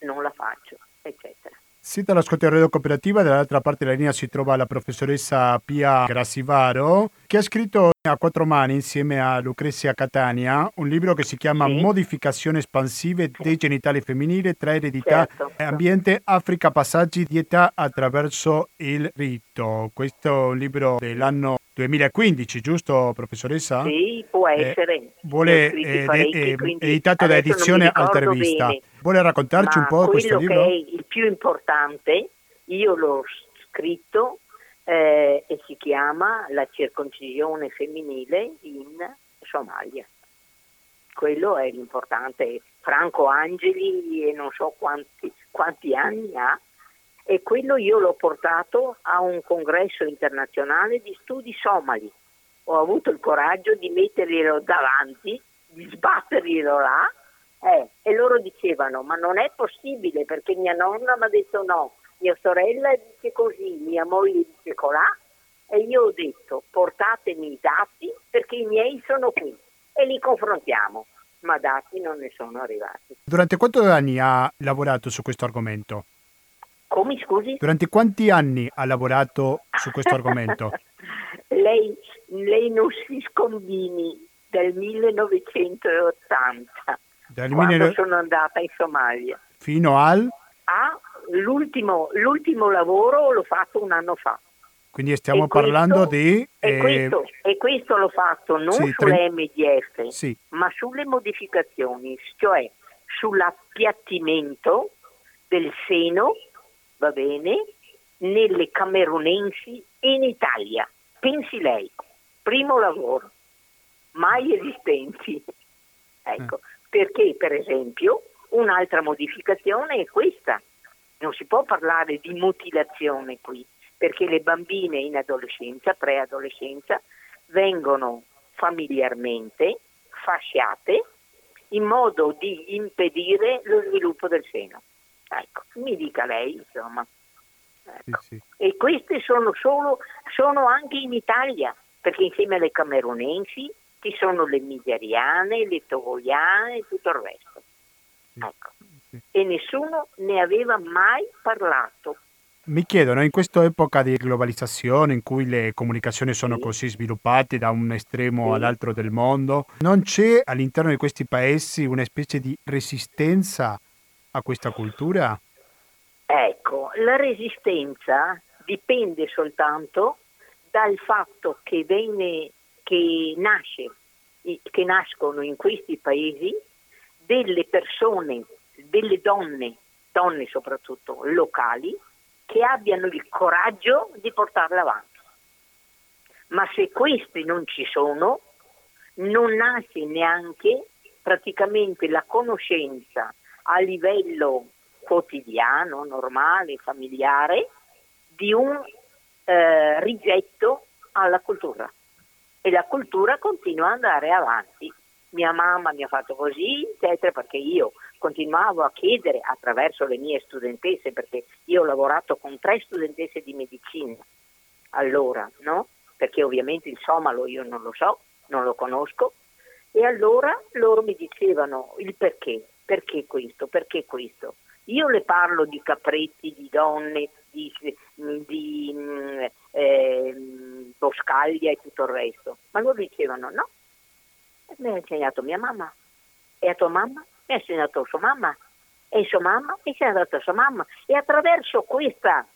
non la faccio, eccetera. Siete all'ascolto Radio Cooperativa, dall'altra parte della linea si trova la professoressa Pia Grassivaro, che ha scritto a quattro mani insieme a Lucrezia Catania un libro che si chiama sì. Modificazioni espansive dei genitali femminili tra eredità certo. e ambiente, Africa, passaggi di età attraverso il rito. Questo è un libro dell'anno 2015, giusto professoressa? Sì, può eh, essere. Eh, vuole, eh, eh, editato da edizione Altervista. Bene, vuole raccontarci un po' questo libro? Quello che è il più importante, io l'ho scritto eh, e si chiama La circoncisione femminile in Somalia. Quello è l'importante. Franco Angeli e non so quanti, quanti anni ha e quello io l'ho portato a un congresso internazionale di studi somali. Ho avuto il coraggio di metterglielo davanti, di sbatterglielo là eh, e loro dicevano ma non è possibile perché mia nonna mi ha detto no, mia sorella dice così, mia moglie dice colà e io ho detto portatemi i dati perché i miei sono qui e li confrontiamo, ma dati non ne sono arrivati. Durante quanti anni ha lavorato su questo argomento? Come scusi? Durante quanti anni ha lavorato su questo argomento? lei, lei non si scombini del 1980, del quando 19... sono andata in Somalia. Fino al? Ah, l'ultimo, l'ultimo lavoro l'ho fatto un anno fa. Quindi stiamo e parlando questo, di... E, eh... questo, e, questo, l'ho fatto non sì, sulle tre... MDF, sì. ma sulle modificazioni, cioè sull'appiattimento del seno va bene, nelle camerunensi e in Italia. Pensi lei, primo lavoro, mai esistenti. Ecco, mm. perché per esempio un'altra modificazione è questa. Non si può parlare di mutilazione qui, perché le bambine in adolescenza, preadolescenza, vengono familiarmente fasciate in modo di impedire lo sviluppo del seno. Ecco, mi dica lei, insomma. Ecco. Sì, sì. E queste sono, solo, sono anche in Italia, perché insieme alle camerunensi ci sono le nigeriane, le togoliane e tutto il resto. Ecco. Sì. E nessuno ne aveva mai parlato. Mi chiedono, in questa epoca di globalizzazione in cui le comunicazioni sono sì. così sviluppate da un estremo all'altro del mondo, non c'è all'interno di questi paesi una specie di resistenza a questa cultura? Ecco, la resistenza dipende soltanto dal fatto che, viene, che, nasce, che nascono in questi paesi delle persone, delle donne, donne soprattutto locali, che abbiano il coraggio di portarla avanti. Ma se queste non ci sono, non nasce neanche praticamente la conoscenza a livello quotidiano, normale, familiare, di un eh, rigetto alla cultura. E la cultura continua ad andare avanti. Mia mamma mi ha fatto così, eccetera, perché io continuavo a chiedere attraverso le mie studentesse, perché io ho lavorato con tre studentesse di medicina allora, no? Perché ovviamente il somalo io non lo so, non lo conosco, e allora loro mi dicevano il perché, perché questo, perché questo. Io le parlo di capretti, di donne, di, di, eh, boscaglia e tutto il resto. Ma loro dicevano no, mi ha insegnato mia mamma, e a tua mamma mi ha insegnato sua mamma, e sua mamma mi ha insegnato sua mamma. E attraverso questa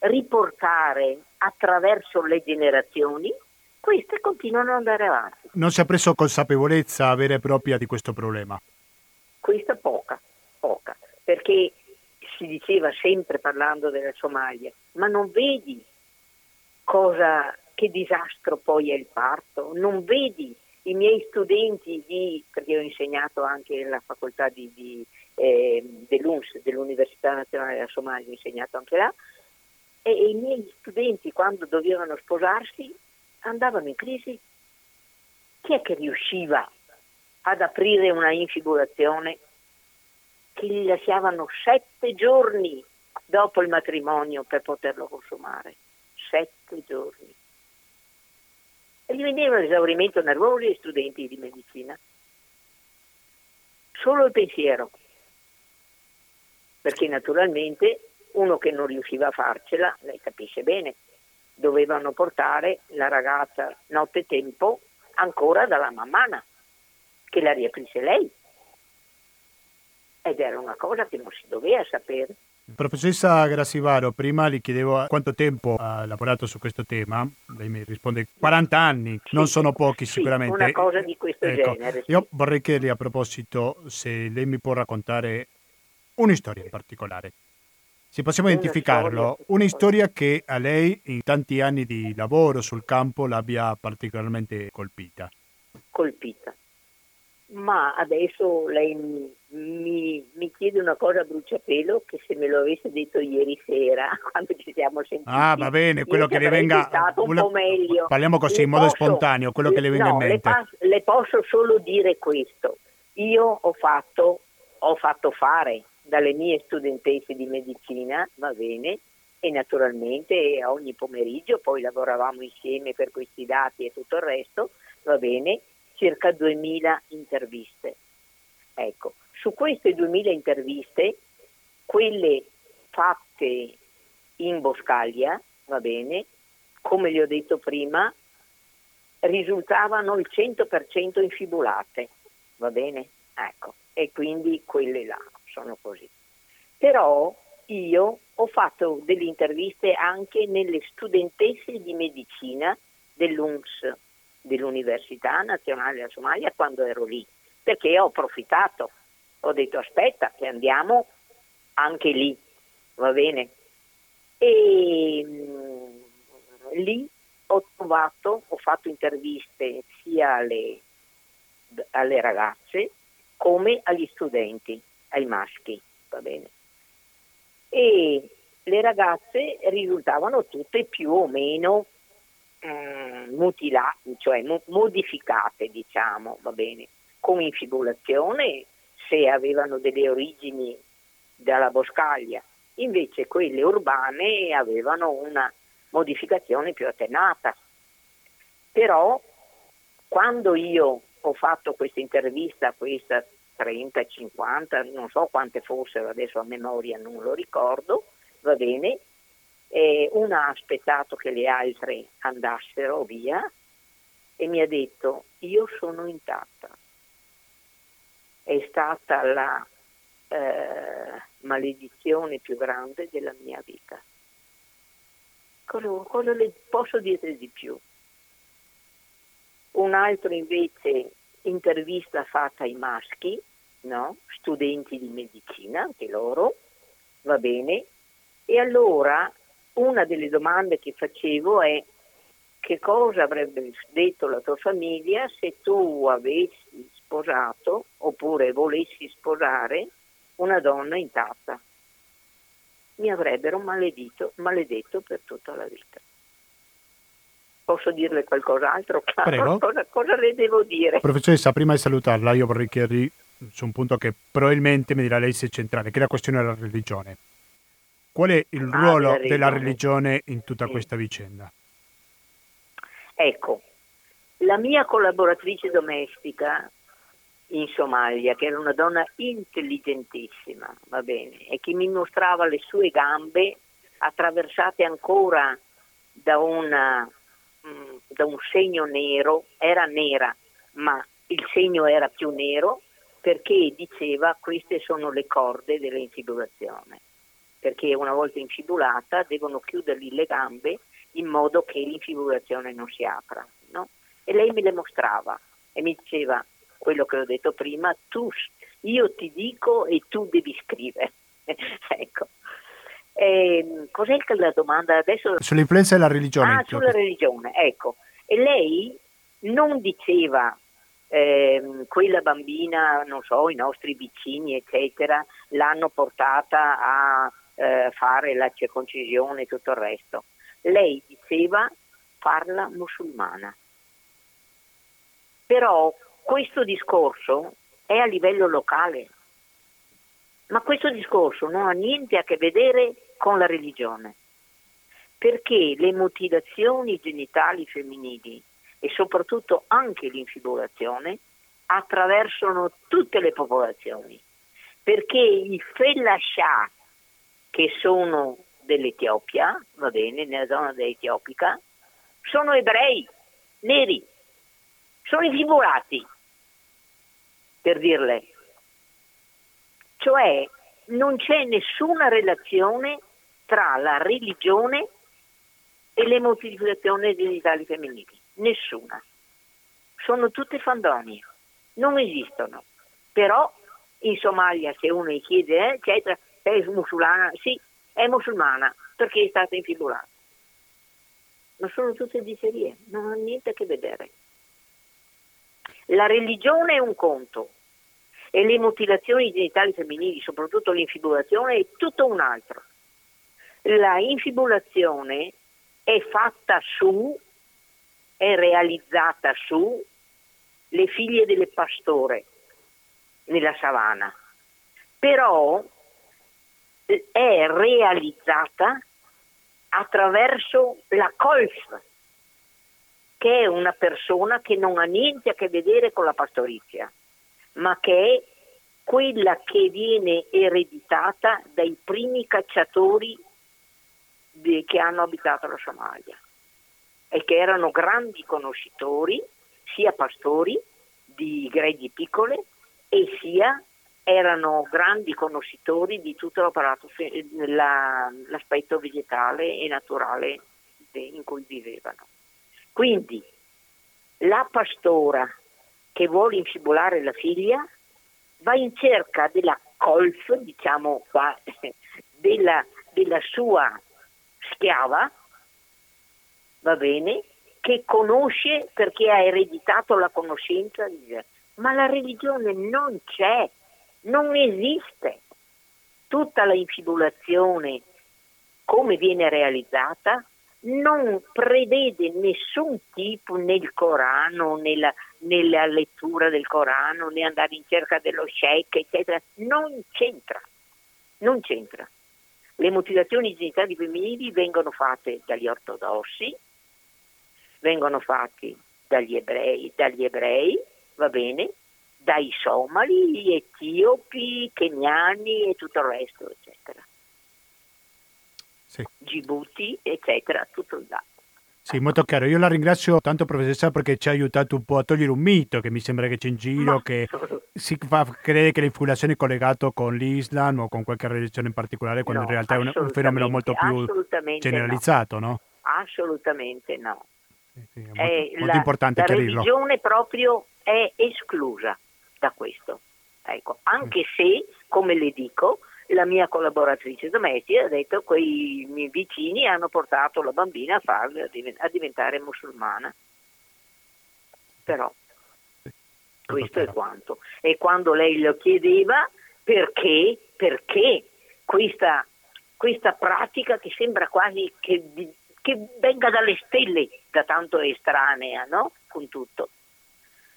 riportare, attraverso le generazioni, queste continuano ad andare avanti. Non si è preso consapevolezza vera e propria di questo problema? Questa poca, poca, perché si diceva sempre parlando della Somalia, ma non vedi cosa, che disastro poi è il parto, non vedi i miei studenti di, perché ho insegnato anche alla facoltà di, di, eh, dell'UNS, dell'Università Nazionale della Somalia, ho insegnato anche là, e, e i miei studenti quando dovevano sposarsi andavano in crisi. Chi è che riusciva ad aprire una infibulazione che gli lasciavano sette giorni dopo il matrimonio per poterlo consumare? Sette giorni. E gli veniva l'esaurimento nervoso ai studenti di medicina. Solo il pensiero. Perché naturalmente uno che non riusciva a farcela, lei capisce bene, dovevano portare la ragazza nottetempo ancora dalla mammana, che la riaprisse lei. Ed era una cosa che non si doveva sapere. Professoressa Grassivaro, prima le chiedevo quanto tempo ha lavorato su questo tema, lei mi risponde 40 anni, sì, non sono pochi sì, sicuramente. Una cosa di questo ecco, genere. Io vorrei chiederle a proposito se lei mi può raccontare una storia in particolare. Se possiamo identificarlo, una storia che a lei in tanti anni di lavoro sul campo l'abbia particolarmente colpita. Colpita. Ma adesso lei mi, mi, chiede una cosa a bruciapelo che se me lo avesse detto ieri sera quando ci siamo sentiti. Ah, va bene, quello che le venga un una... po' meglio. Parliamo così le in modo posso, spontaneo, quello che le venga no, in mente. Le, pas- le posso solo dire questo. Io ho fatto, ho fatto fare dalle mie studentesse di medicina, va bene, e naturalmente ogni pomeriggio poi lavoravamo insieme per questi dati e tutto il resto, va bene, circa 2000 interviste. Ecco, su queste 2000 interviste, quelle fatte in boscaglia, va bene, come le ho detto prima, risultavano il 100% infibulate, va bene? Ecco, e quindi quelle là sono così. Però io ho fatto delle interviste anche nelle studentesse di medicina dell'UNS, dell'Università Nazionale della Somalia, quando ero lì, perché ho approfittato, ho detto aspetta che andiamo anche lì, va bene? E mh, mm, lì ho trovato, ho fatto interviste sia alle, alle ragazze come agli studenti ai maschi, va bene? E le ragazze risultavano tutte più o meno eh, mutilate, cioè mo- modificate, diciamo, va bene, con infibulazione se avevano delle origini dalla boscaglia, invece quelle urbane avevano una modificazione più attenuata. Però quando io ho fatto questa intervista questa 30, 50, non so quante fossero, adesso a memoria non lo ricordo, va bene. E una ha aspettato che le altre andassero via e mi ha detto io sono intatta. È stata la eh, maledizione più grande della mia vita. Cosa, cosa le posso dire di più? Un altro invece intervista fatta ai maschi, no? studenti di medicina, anche loro, va bene. E allora una delle domande che facevo è che cosa avrebbe detto la tua famiglia se tu avessi sposato oppure volessi sposare una donna intatta. Mi avrebbero maledito, maledetto per tutta la vita. Posso dirle qualcos'altro? Prego. Cosa, cosa le devo dire? Professoressa, prima di salutarla, io vorrei chiedergli su un punto che probabilmente mi dirà lei se è centrale, che è la questione della religione. Qual è il ah, ruolo della religione in tutta sì. questa vicenda? Ecco, la mia collaboratrice domestica in Somalia, che era una donna intelligentissima, va bene, e che mi mostrava le sue gambe attraversate ancora da una da un segno nero, era nera, ma il segno era più nero perché diceva queste sono le corde dell'infibulazione, perché una volta infibulata devono chiudergli le gambe in modo che l'infibulazione non si apra. No? E lei me le mostrava e mi diceva quello che ho detto prima, tu, io ti dico e tu devi scrivere. ecco. E, ehm, cos'è la domanda adesso? Sull'influenza della religione. Ah, sulla religione, ecco. E lei non diceva eh, quella bambina, non so, i nostri vicini, eccetera, l'hanno portata a eh, fare la circoncisione e tutto il resto. Lei diceva farla musulmana. Però questo discorso è a livello locale, ma questo discorso non ha niente a che vedere con la religione, perché le mutilazioni genitali femminili e soprattutto anche l'infibulazione attraversano tutte le popolazioni, perché i Fellascià, che sono dell'Etiopia, va bene, nella zona dell'Etiopica, sono ebrei, neri, sono infibulati, per dirle. Cioè non c'è nessuna relazione tra la religione e le modificazioni genitali femminili nessuna. Sono tutte fandonie, non esistono. Però in Somalia se uno gli chiede, eh, eccetera, è musulmana? Sì, è musulmana perché è stata infibulata. Ma sono tutte dicerie, non hanno niente a che vedere. La religione è un conto e le mutilazioni genitali femminili, soprattutto l'infibulazione, è tutto un altro. La infibulazione è fatta su è realizzata su Le figlie delle pastore nella savana, però è realizzata attraverso la Colf, che è una persona che non ha niente a che vedere con la pastorizia, ma che è quella che viene ereditata dai primi cacciatori che hanno abitato la Somalia e che erano grandi conoscitori, sia pastori di greggi piccole e sia erano grandi conoscitori di tutto l'apparato, la, l'aspetto vegetale e naturale in cui vivevano. Quindi la pastora che vuole infibulare la figlia va in cerca della colf, diciamo qua, della, della sua schiava va bene, che conosce perché ha ereditato la conoscenza, ma la religione non c'è, non esiste. Tutta la infibulazione, come viene realizzata, non prevede nessun tipo nel Corano, nella, nella lettura del Corano, né andare in cerca dello sheikh, eccetera, non c'entra, non c'entra. Le mutilazioni genitali femminili vengono fatte dagli ortodossi, vengono fatti dagli ebrei, dagli ebrei va bene, dai somali, etiopi, keniani e tutto il resto, eccetera. Sì. Djibouti, eccetera, tutto il dato. Sì, molto chiaro. Io la ringrazio tanto professoressa perché ci ha aiutato un po' a togliere un mito che mi sembra che c'è in giro, Ma... che si fa credere che l'infibulazione è collegata con l'Islam o con qualche religione in particolare, quando no, in realtà è un, fenomeno molto più generalizzato, no? no? Assolutamente no sì, è molto, eh, molto la, importante la chiarirlo. religione proprio è esclusa da questo. Ecco, anche mm. se, come le dico, la mia collaboratrice domestica ha detto che quei miei vicini hanno portato la bambina a, farla, a diventare musulmana. Però questo è quanto. E quando lei lo chiedeva, perché, perché questa, questa pratica che sembra quasi che che venga dalle stelle, da tanto estranea, no? Con tutto.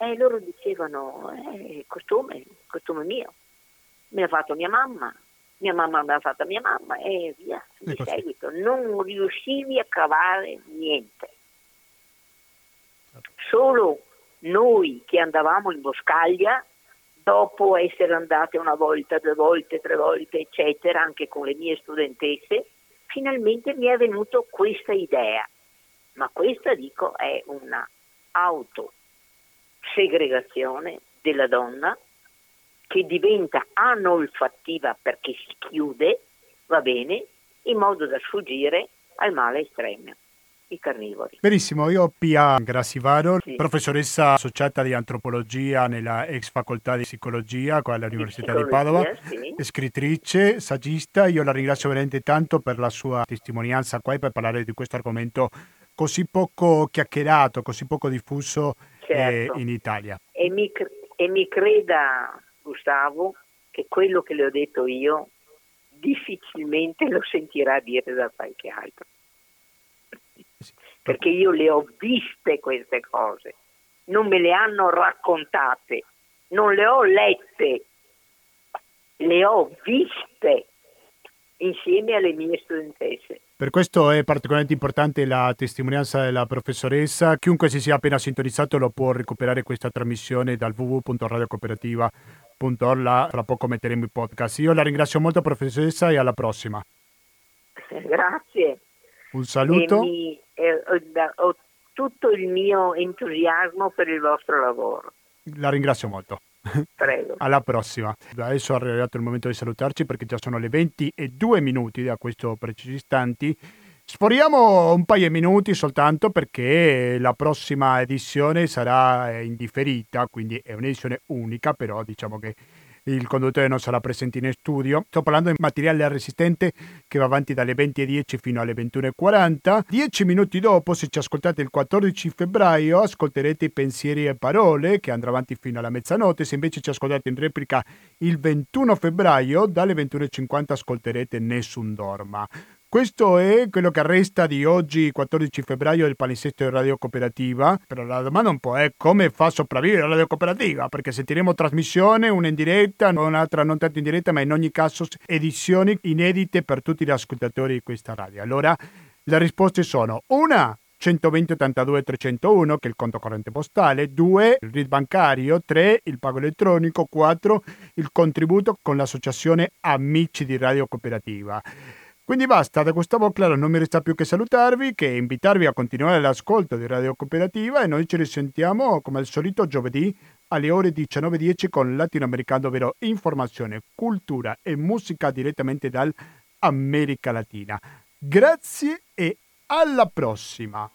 E loro dicevano, eh, costume, costume mio. Me l'ha fatto mia mamma, mia mamma me l'ha fatta mia mamma e via, di seguito. Non riuscivi a cavare niente. Solo noi che andavamo in boscaglia, dopo essere andate una volta, due volte, tre volte, eccetera, anche con le mie studentesse, finalmente mi è venuta questa idea. ma questa dico è una autosegregazione della donna che diventa anolfattiva perché si chiude, va bene, in modo da sfuggire al male estremo i carnivori. Benissimo, io Pia Grassivaro, sì. professoressa associata di antropologia nella ex facoltà di psicologia qua all'Università di, di Padova, sì. scrittrice, saggista, io la ringrazio veramente tanto per la sua testimonianza qua e per parlare di questo argomento così poco chiacchierato, così poco diffuso certo. eh, in Italia. E mi, e mi creda Gustavo che quello che le ho detto io difficilmente lo sentirà dire da qualche altro perché io le ho viste queste cose, non me le hanno raccontate, non le ho lette, le ho viste insieme alle mie studentesse. Per questo è particolarmente importante la testimonianza della professoressa. Chiunque si sia appena sintonizzato lo può recuperare questa trasmissione dal www.radiocooperativa.org. Tra poco metteremo i podcast. Io la ringrazio molto professoressa e alla prossima. Grazie. Un saluto. Mi, eh, ho tutto il mio entusiasmo per il vostro lavoro. La ringrazio molto. Prego. Alla prossima. Adesso è arrivato il momento di salutarci perché già sono le 20 e 2 minuti da questo preciso istanti. Sforiamo un paio di minuti soltanto perché la prossima edizione sarà indifferita, quindi è un'edizione unica, però diciamo che il conduttore non sarà presente in studio. Sto parlando di materiale resistente che va avanti dalle 20.10 fino alle 21.40. Dieci minuti dopo, se ci ascoltate il 14 febbraio, ascolterete i pensieri e parole che andrà avanti fino alla mezzanotte. Se invece ci ascoltate in replica il 21 febbraio, dalle 21.50 ascolterete Nessun Dorma. Questo è quello che resta di oggi, 14 febbraio, del palinsesto di Radio Cooperativa. Però la domanda un po' è come fa a sopravvivere la Radio Cooperativa? Perché sentiremo trasmissione, una in diretta, un'altra non tanto in diretta, ma in ogni caso edizioni inedite per tutti gli ascoltatori di questa radio. Allora, le risposte sono una 120 82 301 che è il conto corrente postale, 2 il RID bancario, 3 il pago elettronico, 4 il contributo con l'associazione Amici di Radio Cooperativa. Quindi basta, da Gustavo Claro non mi resta più che salutarvi, che invitarvi a continuare l'ascolto di Radio Cooperativa e noi ci risentiamo come al solito giovedì alle ore 19.10 con Latinoamericano, ovvero informazione, cultura e musica direttamente dall'America Latina. Grazie e alla prossima!